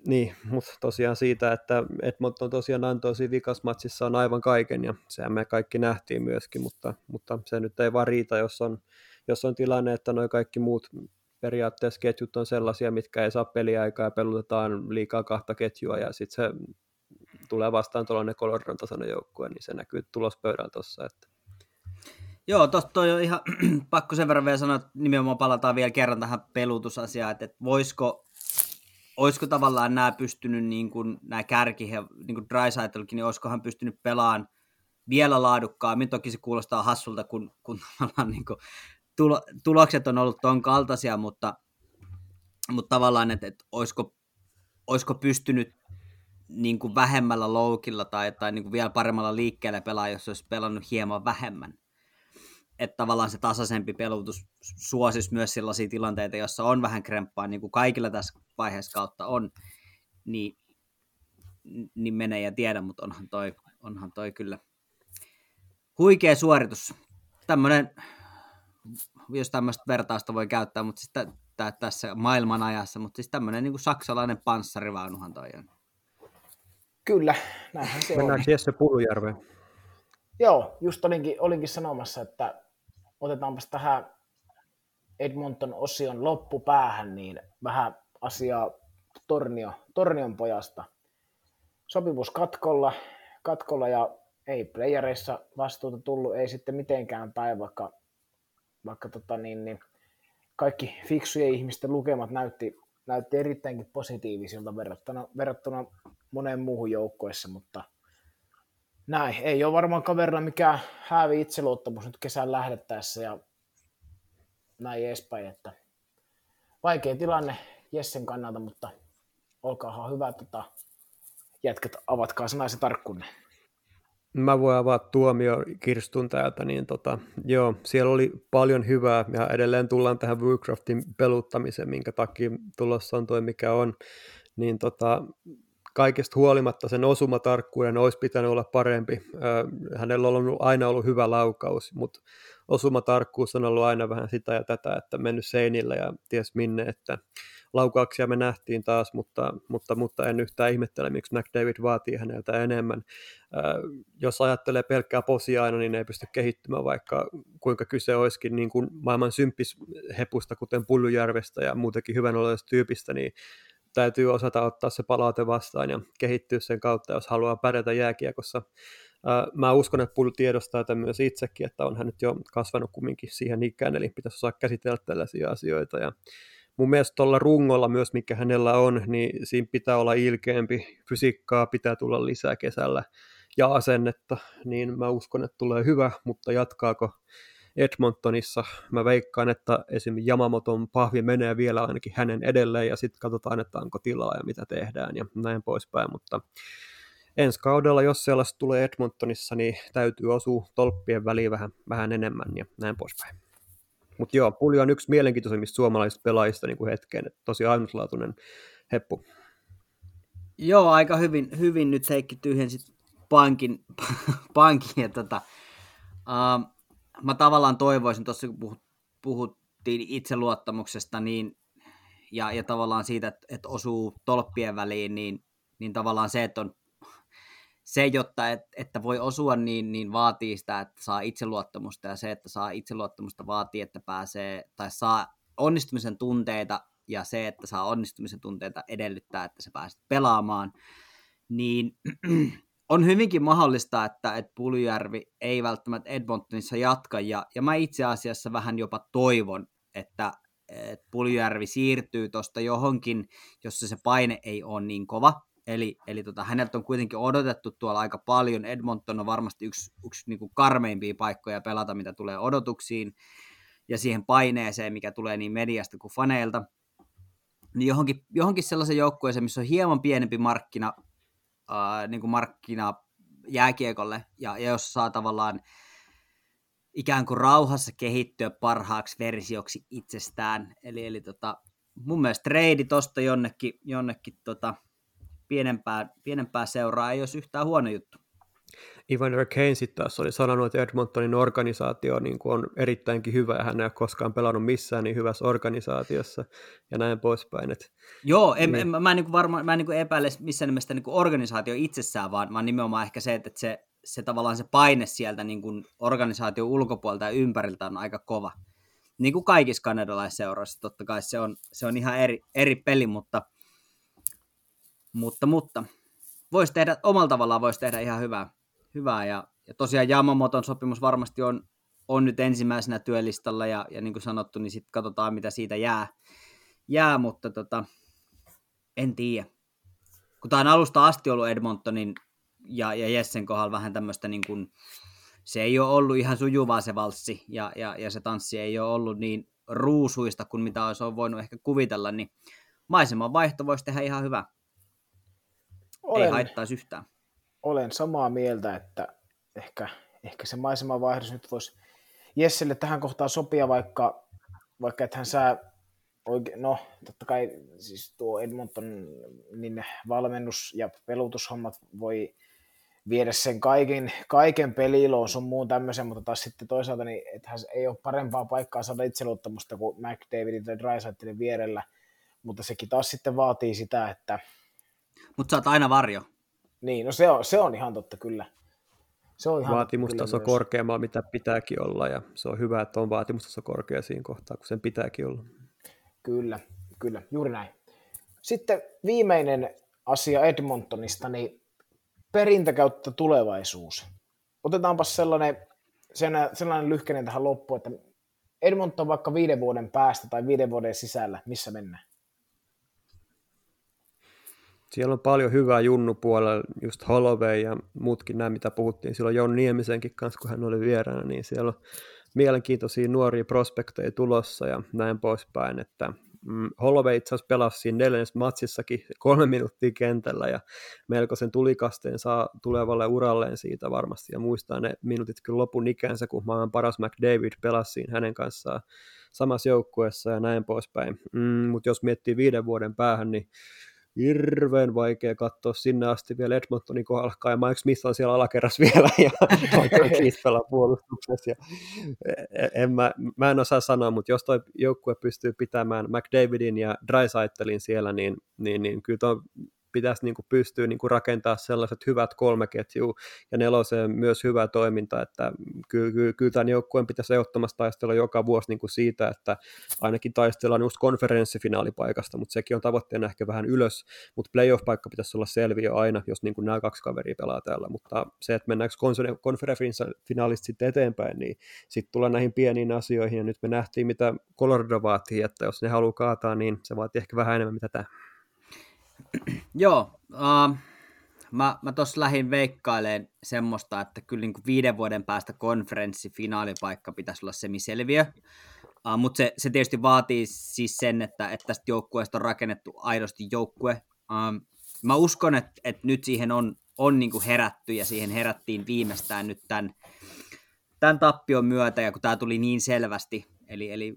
Niin, mutta tosiaan siitä, että Edmonton tosiaan antoi siinä vikasmatsissa on aivan kaiken, ja sehän me kaikki nähtiin myöskin, mutta, mutta se nyt ei vaan riitä, jos on, jos on tilanne, että noin kaikki muut periaatteessa ketjut on sellaisia, mitkä ei saa peliaikaa ja pelutetaan liikaa kahta ketjua ja sitten se tulee vastaan tuollainen Coloradon tasoinen joukkue, niin se näkyy tulospöydällä tuossa. Että. Joo, tuosta toi on ihan pakko sen verran vielä sanoa, että nimenomaan palataan vielä kerran tähän pelutusasiaan, että, että voisiko, olisiko tavallaan nämä pystynyt, niin kuin, nämä kärki, niin kuin Drysaitelkin, niin olisikohan pystynyt pelaamaan vielä laadukkaammin. Toki se kuulostaa hassulta, kun, kun tavallaan niin kuin tulo, tulokset on ollut tuon kaltaisia, mutta, mutta tavallaan, että, että olisiko, olisiko pystynyt niin kuin vähemmällä loukilla tai, tai niin kuin vielä paremmalla liikkeellä pelaa, jos olisi pelannut hieman vähemmän. Että tavallaan se tasaisempi pelutus suosisi myös sellaisia tilanteita, joissa on vähän kremppaa, niin kuin kaikilla tässä vaiheessa kautta on, niin, niin menee ja tiedä, mutta onhan toi, onhan toi kyllä huikea suoritus. Tämmöinen jos tämmöistä vertausta voi käyttää, mutta siis t- tässä maailman ajassa, mutta siis tämmöinen niin kuin saksalainen panssarivaunuhan toi on. Kyllä, näinhän se Mennäänkö on. Jesse Pulujärveen? Joo, just olinkin, olinkin sanomassa, että otetaanpas tähän Edmonton-osion loppupäähän, niin vähän asiaa Tornio, Tornion pojasta. Sopimus katkolla, katkolla ja ei playereissa vastuuta tullut, ei sitten mitenkään päin, vaikka, vaikka tota niin, niin kaikki fiksujen ihmisten lukemat näytti, näytti erittäinkin positiivisilta verrattuna, verrattuna moneen muuhun joukkoissa, mutta näin, ei ole varmaan kaverilla mikään häävi itseluottamus nyt kesän lähdettäessä ja näin edespäin, että vaikea tilanne Jessen kannalta, mutta olkaahan hyvä, tota, jätkät, avatkaa sanaisen tarkkuuden. Mä voin avaa tuomio Kirstun täältä, niin tota, joo, siellä oli paljon hyvää ja edelleen tullaan tähän Woodcraftin peluttamiseen, minkä takia tulossa on toi mikä on, niin tota, kaikesta huolimatta sen osumatarkkuuden olisi pitänyt olla parempi. Hänellä on ollut, aina ollut hyvä laukaus, mutta osumatarkkuus on ollut aina vähän sitä ja tätä, että mennyt seinillä ja ties minne, että laukauksia me nähtiin taas, mutta, mutta, mutta en yhtään ihmettele, miksi McDavid vaatii häneltä enemmän. Äh, jos ajattelee pelkkää posia aina, niin ei pysty kehittymään, vaikka kuinka kyse olisikin niin kuin maailman symppishepusta, kuten Pullujärvestä ja muutenkin hyvän tyypistä, niin täytyy osata ottaa se palaute vastaan ja kehittyä sen kautta, jos haluaa pärjätä jääkiekossa. Mä uskon, että Pull tiedostaa tämän myös itsekin, että on hän nyt jo kasvanut kumminkin siihen ikään, eli pitäisi osaa käsitellä tällaisia asioita. Ja mun mielestä tuolla rungolla myös, mikä hänellä on, niin siinä pitää olla ilkeämpi, fysiikkaa pitää tulla lisää kesällä ja asennetta, niin mä uskon, että tulee hyvä, mutta jatkaako Edmontonissa. Mä veikkaan, että esim. Yamamoton pahvi menee vielä ainakin hänen edelleen ja sitten katsotaan, että onko tilaa ja mitä tehdään ja näin poispäin, mutta ensi kaudella, jos sellaista tulee Edmontonissa, niin täytyy osua tolppien väliin vähän, vähän enemmän ja näin poispäin. Mutta joo, Puli on yksi mielenkiintoisimmista suomalaisista pelaajista niin kuin hetkeen, että tosi ainutlaatuinen heppu. Joo, aika hyvin, hyvin nyt Heikki tyhjensi pankin, pankin ja tota, uh, mä tavallaan toivoisin tuossa, kun puhuttiin itseluottamuksesta niin, ja, ja tavallaan siitä, että, että osuu tolppien väliin, niin, niin tavallaan se, että on se, jotta et, että voi osua, niin, niin vaatii sitä, että saa itseluottamusta, ja se, että saa itseluottamusta vaatii, että pääsee, tai saa onnistumisen tunteita, ja se, että saa onnistumisen tunteita edellyttää, että se pääset pelaamaan, niin on hyvinkin mahdollista, että, että Puljärvi ei välttämättä Edmontonissa jatka, ja, ja mä itse asiassa vähän jopa toivon, että, että Puljärvi siirtyy tuosta johonkin, jossa se paine ei ole niin kova, Eli, eli tota, häneltä on kuitenkin odotettu tuolla aika paljon. Edmonton on varmasti yksi, yksi niin kuin karmeimpia paikkoja pelata, mitä tulee odotuksiin ja siihen paineeseen, mikä tulee niin mediasta kuin faneilta. Niin johonkin, johonkin sellaisen joukkueeseen, missä on hieman pienempi markkina, äh, niin kuin markkina jääkiekolle, ja, ja jos saa tavallaan ikään kuin rauhassa kehittyä parhaaksi versioksi itsestään. Eli, eli tota, mun mielestä trade tosta jonnekin, jonnekin tota, pienempää, pienempää seuraa ei olisi yhtään huono juttu. Ivan Kane sitten taas oli sanonut, että Edmontonin organisaatio niin kuin on erittäinkin hyvä ja hän ei ole koskaan pelannut missään niin hyvässä organisaatiossa ja näin poispäin. Että, Joo, en, niin. en, mä en niin varma, mä en niin epäile missään nimessä niin organisaatio itsessään, vaan, vaan nimenomaan ehkä se, että se, se tavallaan se paine sieltä niin kuin organisaation ulkopuolelta ja ympäriltä on aika kova. Niin kuin kaikissa kanadalaisseuroissa, totta kai se on, se on ihan eri, eri peli, mutta – mutta, mutta. Voisi tehdä, omalla tavallaan voisi tehdä ihan hyvää. hyvää. Ja, ja tosiaan Yamamoton sopimus varmasti on, on nyt ensimmäisenä työlistalla. Ja, ja niin kuin sanottu, niin sitten katsotaan mitä siitä jää, jää. Mutta tota, en tiedä. Kun tämä on alusta asti ollut Edmontonin ja, ja Jessen kohdalla vähän tämmöistä niin kuin, se ei ole ollut ihan sujuvaa se valssi. Ja, ja, ja se tanssi ei ole ollut niin ruusuista kuin mitä olisi voinut ehkä kuvitella, niin maiseman vaihto voisi tehdä ihan hyvä olen, ei haittaisi yhtään. Olen samaa mieltä, että ehkä, ehkä se maisemavaihdos nyt voisi Jesselle tähän kohtaan sopia, vaikka, vaikka et hän saa oikein, no totta kai siis tuo Edmonton niin valmennus- ja pelutushommat voi viedä sen kaiken, kaiken peliloon sun muun tämmöisen, mutta taas sitten toisaalta niin ethän ei ole parempaa paikkaa saada itseluottamusta kuin McDavidin tai Drysaitlin vierellä, mutta sekin taas sitten vaatii sitä, että mutta sä oot aina varjo. Niin, no se on, se on ihan totta kyllä. Se on ihan vaatimustaso korkeammalla, mitä pitääkin olla, ja se on hyvä, että on vaatimustaso korkea siinä kohtaa, kun sen pitääkin olla. Kyllä, kyllä, juuri näin. Sitten viimeinen asia Edmontonista, niin perintä kautta tulevaisuus. Otetaanpa sellainen, sellainen, sellainen lyhkäinen tähän loppuun, että Edmonton vaikka viiden vuoden päästä tai viiden vuoden sisällä, missä mennään? Siellä on paljon hyvää junnupuolella, just Holloway ja muutkin nämä, mitä puhuttiin silloin Jon Niemisenkin kanssa, kun hän oli vieraana, niin siellä on mielenkiintoisia nuoria prospekteja tulossa ja näin poispäin, että mm, Holloway itse asiassa pelasi siinä neljännessä matsissakin kolme minuuttia kentällä ja melko sen tulikasteen saa tulevalle uralleen siitä varmasti ja muistaa ne minuutit kyllä lopun ikänsä, kun maailman paras McDavid pelasi siinä hänen kanssaan samassa joukkueessa ja näin poispäin. Mm, Mutta jos miettii viiden vuoden päähän, niin hirveän vaikea katsoa sinne asti vielä Edmontonin kohdalla, ja Mike Smith on siellä alakerras vielä, ja Keith pelaa puolustuksessa. Ja e, e, en mä, mä en osaa sanoa, mutta jos toi joukkue pystyy pitämään McDavidin ja Drysaitelin siellä, niin, niin, niin kyllä tuo pitäisi niin kuin pystyä niin kuin rakentaa sellaiset hyvät kolme ketjua ja neloseen myös hyvä toiminta, että kyllä, kyllä, kyllä tämän joukkueen pitäisi ehdottomasti taistella joka vuosi niin kuin siitä, että ainakin taistellaan just konferenssifinaalipaikasta, mutta sekin on tavoitteena ehkä vähän ylös, mutta playoff-paikka pitäisi olla selviö aina, jos niin kuin nämä kaksi kaveria pelaa täällä, mutta se, että mennäänkö konferenssifinaalista sitten eteenpäin, niin sitten tulee näihin pieniin asioihin, ja nyt me nähtiin, mitä Colorado vaatii, että jos ne haluaa kaataa, niin se vaatii ehkä vähän enemmän mitä tämä. Joo, uh, mä, mä tuossa lähdin veikkaileen semmoista, että kyllä niin kuin viiden vuoden päästä konferenssifinaalipaikka pitäisi olla semiselviö, uh, mutta se, se tietysti vaatii siis sen, että, että tästä joukkueesta on rakennettu aidosti joukkue. Uh, mä uskon, että, että nyt siihen on, on niin kuin herätty ja siihen herättiin viimeistään nyt tämän, tämän tappion myötä ja kun tämä tuli niin selvästi, eli, eli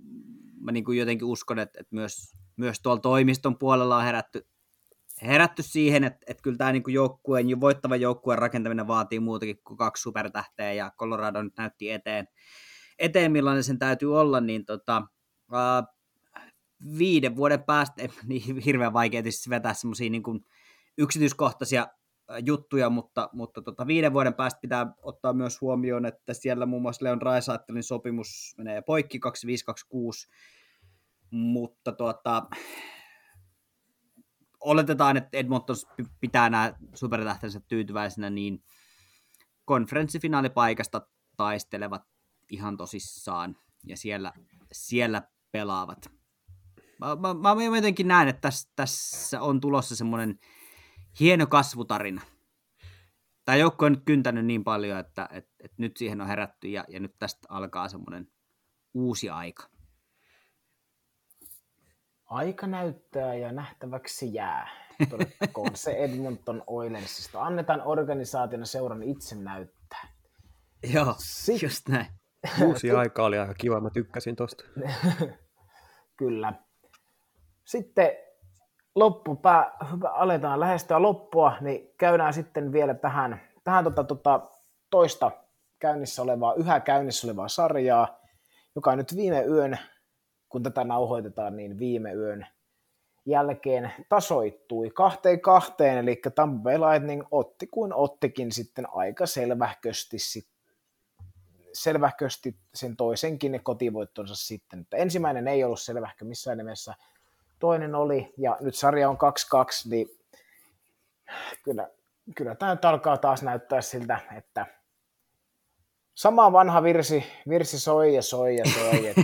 mä niin kuin jotenkin uskon, että, että myös, myös tuolla toimiston puolella on herätty, herätty siihen, että, että kyllä tämä niin joukkueen, voittava joukkueen rakentaminen vaatii muutakin kuin kaksi supertähteä, ja Colorado nyt näytti eteen, eteen millainen sen täytyy olla, niin tota, ää, viiden vuoden päästä, ei niin hirveän vaikea tietysti vetää semmoisia niin yksityiskohtaisia juttuja, mutta, mutta tota, viiden vuoden päästä pitää ottaa myös huomioon, että siellä muun muassa Leon Raisaittelin sopimus menee poikki 2526, mutta tuota, oletetaan, että Edmonton pitää nämä supertähtensä tyytyväisenä, niin konferenssifinaalipaikasta taistelevat ihan tosissaan ja siellä, siellä pelaavat. Mä, mä, mä jotenkin näen, että tässä, tässä on tulossa semmoinen hieno kasvutarina. Tämä joukko on nyt kyntänyt niin paljon, että, että, että nyt siihen on herätty ja, ja nyt tästä alkaa semmoinen uusi aika. Aika näyttää ja nähtäväksi jää. Todettakoon se Edmonton Oilersista. Annetaan organisaationa seuran itse näyttää. Joo, Sit... just näin. Uusi aika oli aika kiva, mä tykkäsin tosta. Kyllä. Sitten loppupää, aletaan lähestyä loppua, niin käydään sitten vielä tähän, tähän tota, tota, toista käynnissä olevaa, yhä käynnissä olevaa sarjaa, joka nyt viime yön kun tätä nauhoitetaan, niin viime yön jälkeen tasoittui kahteen kahteen, eli Tampa Bay Lightning otti kuin ottikin sitten aika selvähkösti, selvähkösti sen toisenkin kotivoittonsa sitten. Että ensimmäinen ei ollut selvähkö missään nimessä, toinen oli, ja nyt sarja on 2-2, niin kyllä, kyllä tämä nyt alkaa taas näyttää siltä, että sama vanha virsi, virsi soi ja soi ja soi, että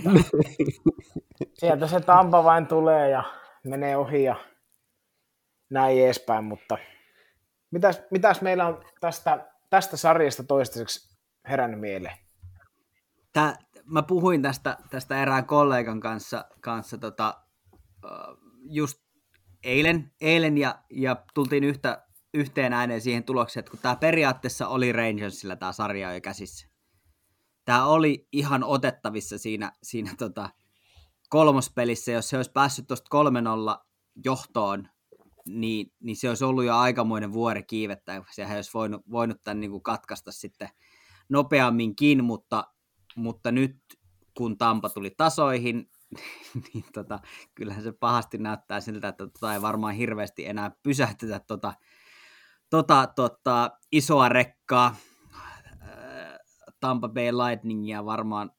sieltä se Tampa vain tulee ja menee ohi ja näin edespäin, mutta mitäs, mitäs meillä on tästä, tästä sarjasta toistaiseksi herännyt mieleen? Tää, mä puhuin tästä, tästä erään kollegan kanssa, kanssa tota, just eilen, eilen ja, ja tultiin yhtä, yhteen ääneen siihen tulokseen, että kun tämä periaatteessa oli Rangersilla tämä sarja jo käsissä, tämä oli ihan otettavissa siinä, siinä tota, kolmospelissä, jos se olisi päässyt tuosta 3-0 johtoon, niin, niin se olisi ollut jo aikamoinen vuori kiivettä. Sehän olisi voinut, voinut tämän niin kuin katkaista sitten nopeamminkin, mutta, mutta nyt kun Tampa tuli tasoihin, niin tota, kyllähän se pahasti näyttää siltä, että tota ei varmaan hirveästi enää pysähtytä tota, tota, tota, isoa rekkaa Tampa Bay Lightningia varmaan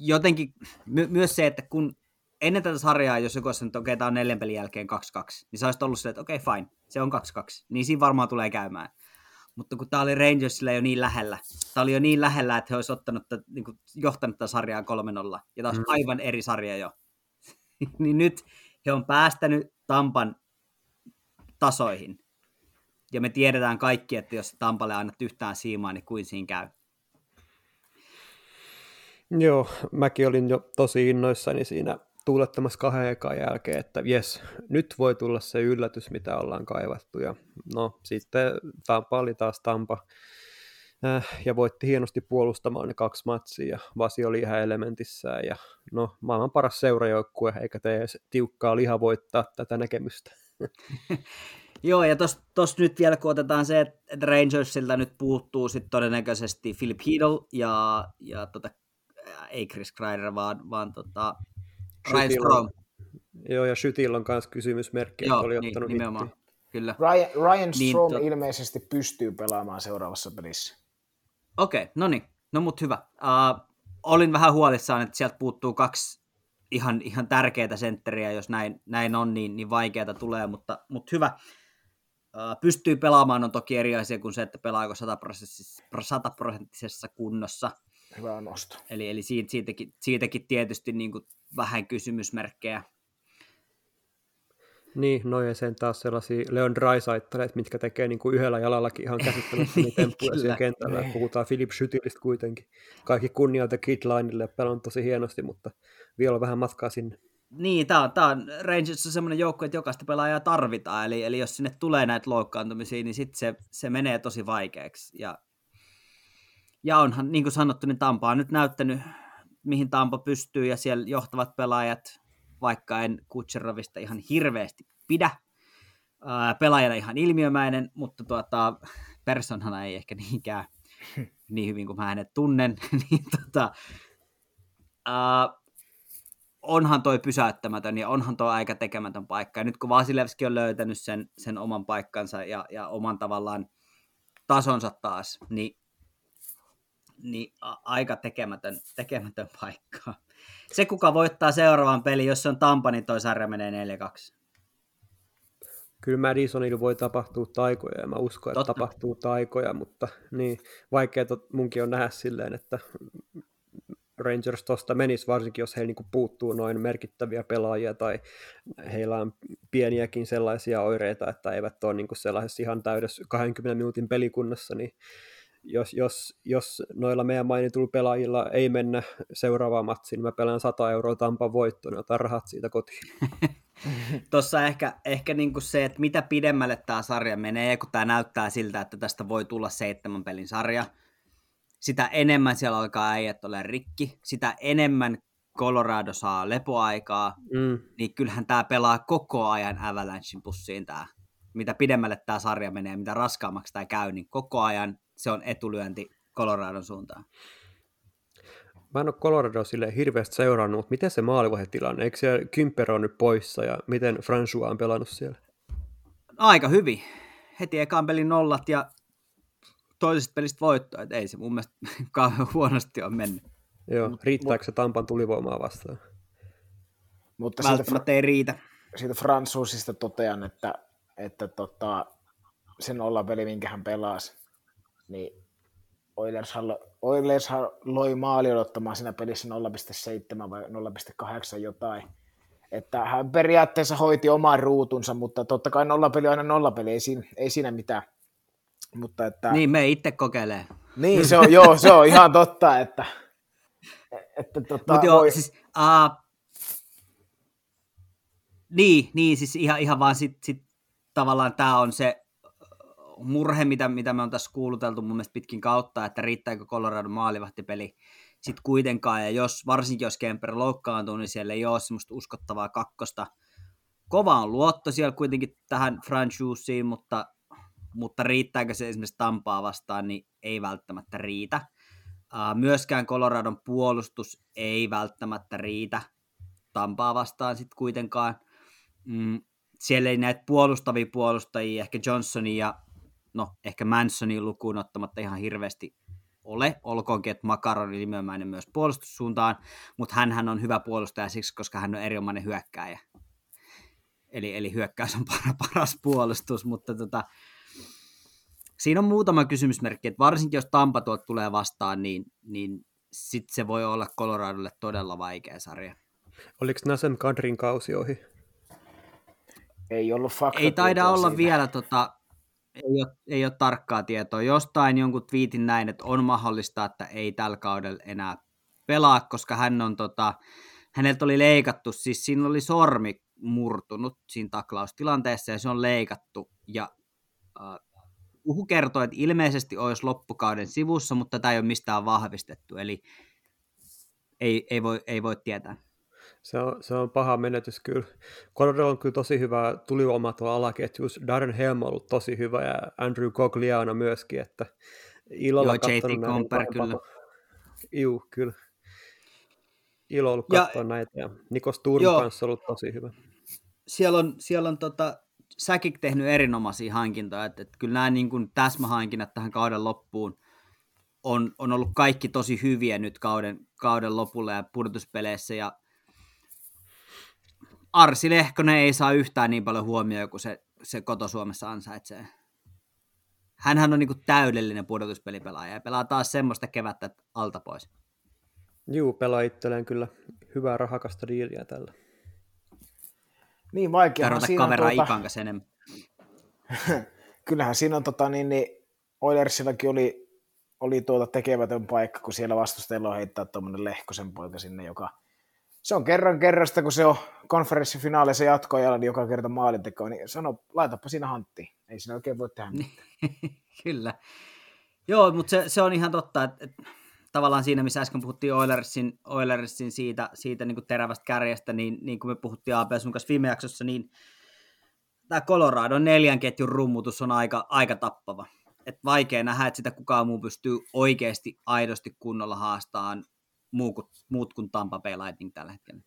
jotenkin, my, myös se, että kun ennen tätä sarjaa, jos joku olisi sanonut, että okei, tämä on neljän pelin jälkeen 2-2, niin se olisi ollut se, että okei, fine, se on 2-2, niin siinä varmaan tulee käymään. Mutta kun tämä oli Rangersilla jo niin lähellä, tämä oli jo niin lähellä, että he olisivat ottanut, niin kuin, johtanut tätä sarjaa 3-0, ja taas mm. aivan eri sarja jo. niin nyt he on päästänyt Tampan tasoihin. Ja me tiedetään kaikki, että jos Tampalle annat yhtään siimaa, niin kuin siinä käy. Joo, mäkin olin jo tosi innoissani siinä tuulettamassa kahden ekan jälkeen, että jes, nyt voi tulla se yllätys, mitä ollaan kaivattu. Ja no sitten Tampa oli taas Tampa äh, ja voitti hienosti puolustamaan ne kaksi matsia ja Vasi oli ihan elementissään ja no maailman paras seurajoukkue, eikä tee edes tiukkaa liha voittaa tätä näkemystä. Joo, ja tuossa nyt vielä kun otetaan se, että Rangersilta nyt puuttuu sitten todennäköisesti Philip Heedle ja, ja tota, ei Chris Kreider, vaan, vaan tota, Ryan Strom. Joo, ja Shytillä on myös kysymysmerkki, Joo, että oli niin, ottanut nimenomaan. Kyllä. Ryan, Ryan niin, Strom niin, to... ilmeisesti pystyy pelaamaan seuraavassa pelissä. Okei, okay, no niin. No mut hyvä. Uh, olin vähän huolissaan, että sieltä puuttuu kaksi ihan, ihan tärkeää sentteriä, jos näin, näin on, niin, niin vaikeaa tulee, mutta, mutta hyvä. Uh, pystyy pelaamaan on toki eri asia kuin se, että pelaako sataprosenttisessa kunnossa. Hyvä nosto. Eli, eli siitä, siitäkin, siitäkin tietysti niin kuin vähän kysymysmerkkejä. Niin, no ja sen taas sellaisia Leon Drysaitteleet, mitkä tekee niin kuin yhdellä jalallakin ihan käsittämättömiä temppuja siellä kentällä. Niin. Puhutaan Philip Schüttilistä kuitenkin. Kaikki kunnialta Kidlinelle, pelannut tosi hienosti, mutta vielä on vähän matkaa sinne. Niin, tämä on, tää on Rangersissa semmoinen joukko, että jokaista pelaajaa tarvitaan, eli, eli jos sinne tulee näitä loukkaantumisia, niin sitten se, se menee tosi vaikeaksi. Ja, ja onhan, niin kuin sanottu, niin Tampa on nyt näyttänyt, mihin Tampa pystyy, ja siellä johtavat pelaajat, vaikka en Kutserovista ihan hirveästi pidä, pelaajana ihan ilmiömäinen, mutta tuota, personana ei ehkä niinkään niin hyvin kuin mä hänet tunnen, niin ää, onhan toi pysäyttämätön ja onhan toi aika tekemätön paikka. Ja nyt kun Vasilevski on löytänyt sen, sen oman paikkansa ja, ja oman tavallaan tasonsa taas, niin, niin aika tekemätön, tekemätön paikka. Se, kuka voittaa seuraavan pelin, jos se on Tampa, niin toi sarja menee 4-2. Kyllä Madisonilla voi tapahtua taikoja ja mä uskon, että Totta. tapahtuu taikoja, mutta niin, vaikeaa munkin on nähdä silleen, että Rangers tuosta menisi, varsinkin jos heillä niin puuttuu noin merkittäviä pelaajia tai heillä on pieniäkin sellaisia oireita, että eivät ole niin sellaisessa ihan täydessä 20 minuutin pelikunnassa, niin jos, jos, jos noilla meidän mainituilla pelaajilla ei mennä seuraavaan matsiin, niin mä pelaan 100 euroa Tampan voittoon, niin otan rahat siitä kotiin. Tuossa ehkä, ehkä niin kuin se, että mitä pidemmälle tämä sarja menee, kun tämä näyttää siltä, että tästä voi tulla seitsemän pelin sarja, sitä enemmän siellä alkaa äijät ole rikki, sitä enemmän Colorado saa lepoaikaa, mm. niin kyllähän tämä pelaa koko ajan Avalanchein pussiin tämä. Mitä pidemmälle tämä sarja menee, mitä raskaammaksi tämä käy, niin koko ajan se on etulyönti Coloradon suuntaan. Mä en ole Colorado sille hirveästi seurannut, mutta miten se maalivahdetilanne? Eikö siellä Kymper on nyt poissa ja miten François on pelannut siellä? Aika hyvin. Heti ekaan pelin nollat ja toisesta pelistä voittoa, että ei se mun mielestä kauhean huonosti on mennyt. Joo, riittääkö se Tampan tulivoimaa vastaan? Mutta Välttämättä siitä, ei riitä. Siitä Fransuusista totean, että, että tota, sen olla peli, minkä hän pelasi, niin Oilershan, Oilershan loi maali odottamaan siinä pelissä 0,7 vai 0,8 jotain. Että hän periaatteessa hoiti oman ruutunsa, mutta totta kai nollapeli on aina nollapeli, ei siinä, ei siinä mitään. Mutta että, niin, me itse kokeilee. Niin, se on, joo, se on ihan totta, että, että tota, Mut joo, voi... siis, uh, niin, niin, siis ihan, ihan vaan sit, sit tavallaan tämä on se murhe, mitä, mitä me on tässä kuuluteltu mun mielestä pitkin kautta, että riittääkö Colorado maalivahtipeli sitten kuitenkaan, ja jos, varsinkin jos Kemper loukkaantuu, niin siellä ei ole semmoista uskottavaa kakkosta. Kova on luotto siellä kuitenkin tähän franchiseen, mutta mutta riittääkö se esimerkiksi Tampaa vastaan, niin ei välttämättä riitä. Myöskään Coloradon puolustus ei välttämättä riitä Tampaa vastaan sitten kuitenkaan. Mm, siellä ei näitä puolustavia puolustajia, ehkä Johnsonin ja no ehkä Mansonin lukuun ottamatta ihan hirveästi ole, olkoonkin, että Makaron on nimeämäinen myös puolustussuuntaan, mutta hän on hyvä puolustaja siksi, koska hän on erinomainen hyökkääjä. Eli, eli hyökkäys on paras puolustus, mutta tota, siinä on muutama kysymysmerkki, että varsinkin jos Tampa tuot tulee vastaan, niin, niin sitten se voi olla Coloradolle todella vaikea sarja. Oliko Nasem Kadrin kausi ohi? Ei ollut fakta. Ei taida olla siitä. vielä, tota, ei, ole, ei ole tarkkaa tietoa. Jostain jonkun twiitin näin, että on mahdollista, että ei tällä kaudella enää pelaa, koska hän on, tota, häneltä oli leikattu, siis siinä oli sormi murtunut siinä taklaustilanteessa ja se on leikattu. Ja äh, Uhu kertoi, että ilmeisesti olisi loppukauden sivussa, mutta tämä ei ole mistään vahvistettu, eli ei, ei, voi, ei voi tietää. Se on, se on paha menetys kyllä. Colorado on kyllä tosi hyvä tulivoima tuolla alaketjus. Darren Helm on ollut tosi hyvä ja Andrew Cogliano myöskin, että ilolla Joo, JT Comper kyllä. Juu, kyllä. Ilo ollut katsoa näitä ja Nikos Turm kanssa ollut tosi hyvä. Siellä on, siellä on tota, säkin tehnyt erinomaisia hankintoja, että, että kyllä nämä niin kuin täsmähankinnat tähän kauden loppuun on, on ollut kaikki tosi hyviä nyt kauden, kauden lopulla ja pudotuspeleissä ja Arsi Lehkonen ei saa yhtään niin paljon huomioon kuin se, se koto-Suomessa ansaitsee. Hänhän on niin kuin täydellinen pudotuspelipelaaja ja pelaa taas semmoista kevättä alta pois. Juu, pelaa itselleen kyllä hyvää rahakasta diiliä tällä. Niin vaikea. siinä kaveraa tuota... Ikan kanssa enemmän. Kyllähän siinä on tota, niin, niin Oilersillakin oli, oli tuota tekemätön paikka, kun siellä vastustajilla on heittää tuommoinen Lehkosen poika sinne, joka se on kerran kerrasta, kun se on konferenssifinaaleissa jatkoajalla, niin joka kerta maalinteko, niin sano, laitapa siinä hantti. Ei siinä oikein voi tehdä mitään. Kyllä. Joo, mutta se, se, on ihan totta, että, että tavallaan siinä, missä äsken puhuttiin Oilersin, Oilersin siitä, siitä niin kuin terävästä kärjestä, niin, niin kuin me puhuttiin AP sun kanssa viime jaksossa, niin tämä Colorado neljän ketjun rummutus on aika, aika tappava. Et vaikea nähdä, että sitä kukaan muu pystyy oikeasti aidosti kunnolla haastamaan muu kuin, muut kuin Tampa Bay Lightning tällä hetkellä.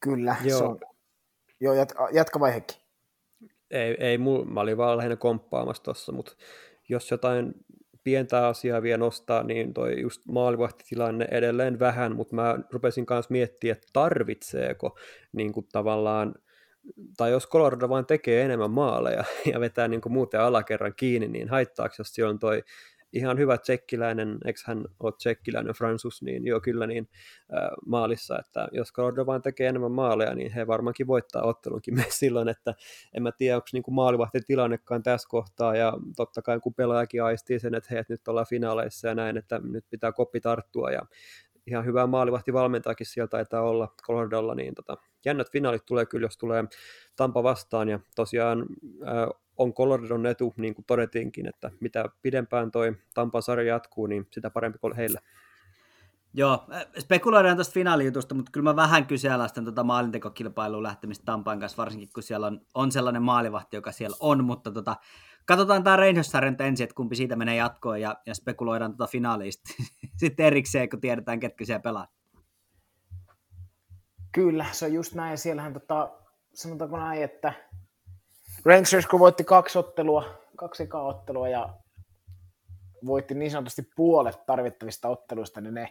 Kyllä, Joo. se on. Joo, jatka, jatka vaihekin. Ei, ei mä olin vaan lähinnä komppaamassa tuossa, mutta jos jotain pientä asiaa vielä nostaa, niin toi just maalivahtitilanne edelleen vähän, mutta mä rupesin kanssa miettimään, että tarvitseeko niin kuin tavallaan, tai jos Colorado vain tekee enemmän maaleja ja vetää niin kuin muuten alakerran kiinni, niin haittaako, jos siellä on toi ihan hyvä tsekkiläinen, eikö hän ole tsekkiläinen Fransus, niin joo kyllä niin äh, maalissa, että jos Colorado vain tekee enemmän maaleja, niin he varmaankin voittaa ottelunkin me silloin, että en mä tiedä, onko niinku maalivahti tilannekaan tässä kohtaa, ja totta kai kun pelaajakin aistii sen, että hei, että nyt ollaan finaaleissa ja näin, että nyt pitää koppi tarttua, ja ihan hyvää maalivahti valmentaakin sieltä taitaa olla Coloradolla, niin tota, jännät finaalit tulee kyllä, jos tulee Tampa vastaan, ja tosiaan on Coloradon etu, niin kuin todettiinkin, että mitä pidempään toi Tampan sarja jatkuu, niin sitä parempi kuin heillä. Joo, äh, spekuloidaan tuosta finaalijutusta, mutta kyllä mä vähän kyseenalaistan tuota maalintekokilpailuun lähtemistä Tampan kanssa, varsinkin kun siellä on, on sellainen maalivahti, joka siellä on, mutta tota, katsotaan tämä Rangers-sarjan ensin, että kumpi siitä menee jatkoon ja, ja spekuloidaan tuota finaalista sitten erikseen, kun tiedetään, ketkä siellä pelaa. Kyllä, se on just näin, siellähän tota, sanotaanko näin, että Rangers kun voitti kaksi ottelua, kaksi ottelua ja voitti niin sanotusti puolet tarvittavista otteluista, niin ne,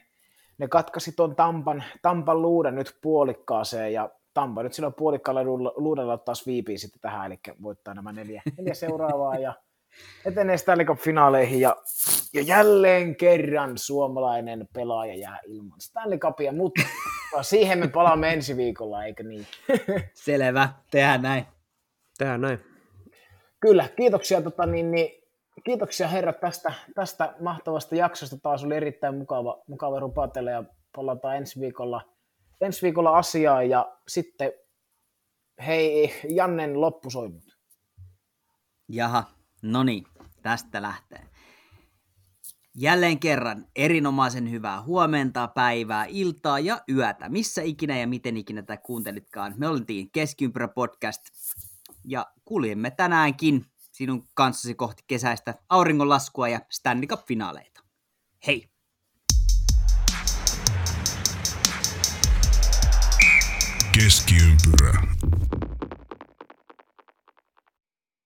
ne katkasi tuon Tampan, Tampan luuden nyt puolikkaaseen ja Tampa nyt silloin puolikkaalla luudella taas viipii sitten tähän, eli voittaa nämä neljä, neljä seuraavaa ja etenee Stanley Cup-finaaleihin ja, ja jälleen kerran suomalainen pelaaja jää ilman Stanley Cupia, mutta siihen me palaamme ensi viikolla, eikö niin? Selvä, tehdään näin. Tehdään näin. Kyllä, kiitoksia, tota, niin, niin, kiitoksia herrat tästä, tästä mahtavasta jaksosta. Taas oli erittäin mukava, mukava rupatella ja palataan ensi viikolla, ensi viikolla asiaan ja sitten hei Jannen loppusoinnut. Jaha, no niin, tästä lähtee. Jälleen kerran erinomaisen hyvää huomenta, päivää, iltaa ja yötä. Missä ikinä ja miten ikinä tätä kuuntelitkaan. Me oltiin Keskiympyrä podcast ja kuljemme tänäänkin sinun kanssasi kohti kesäistä auringonlaskua ja Stanley Cup-finaaleita. Hei! Keskiympyrä.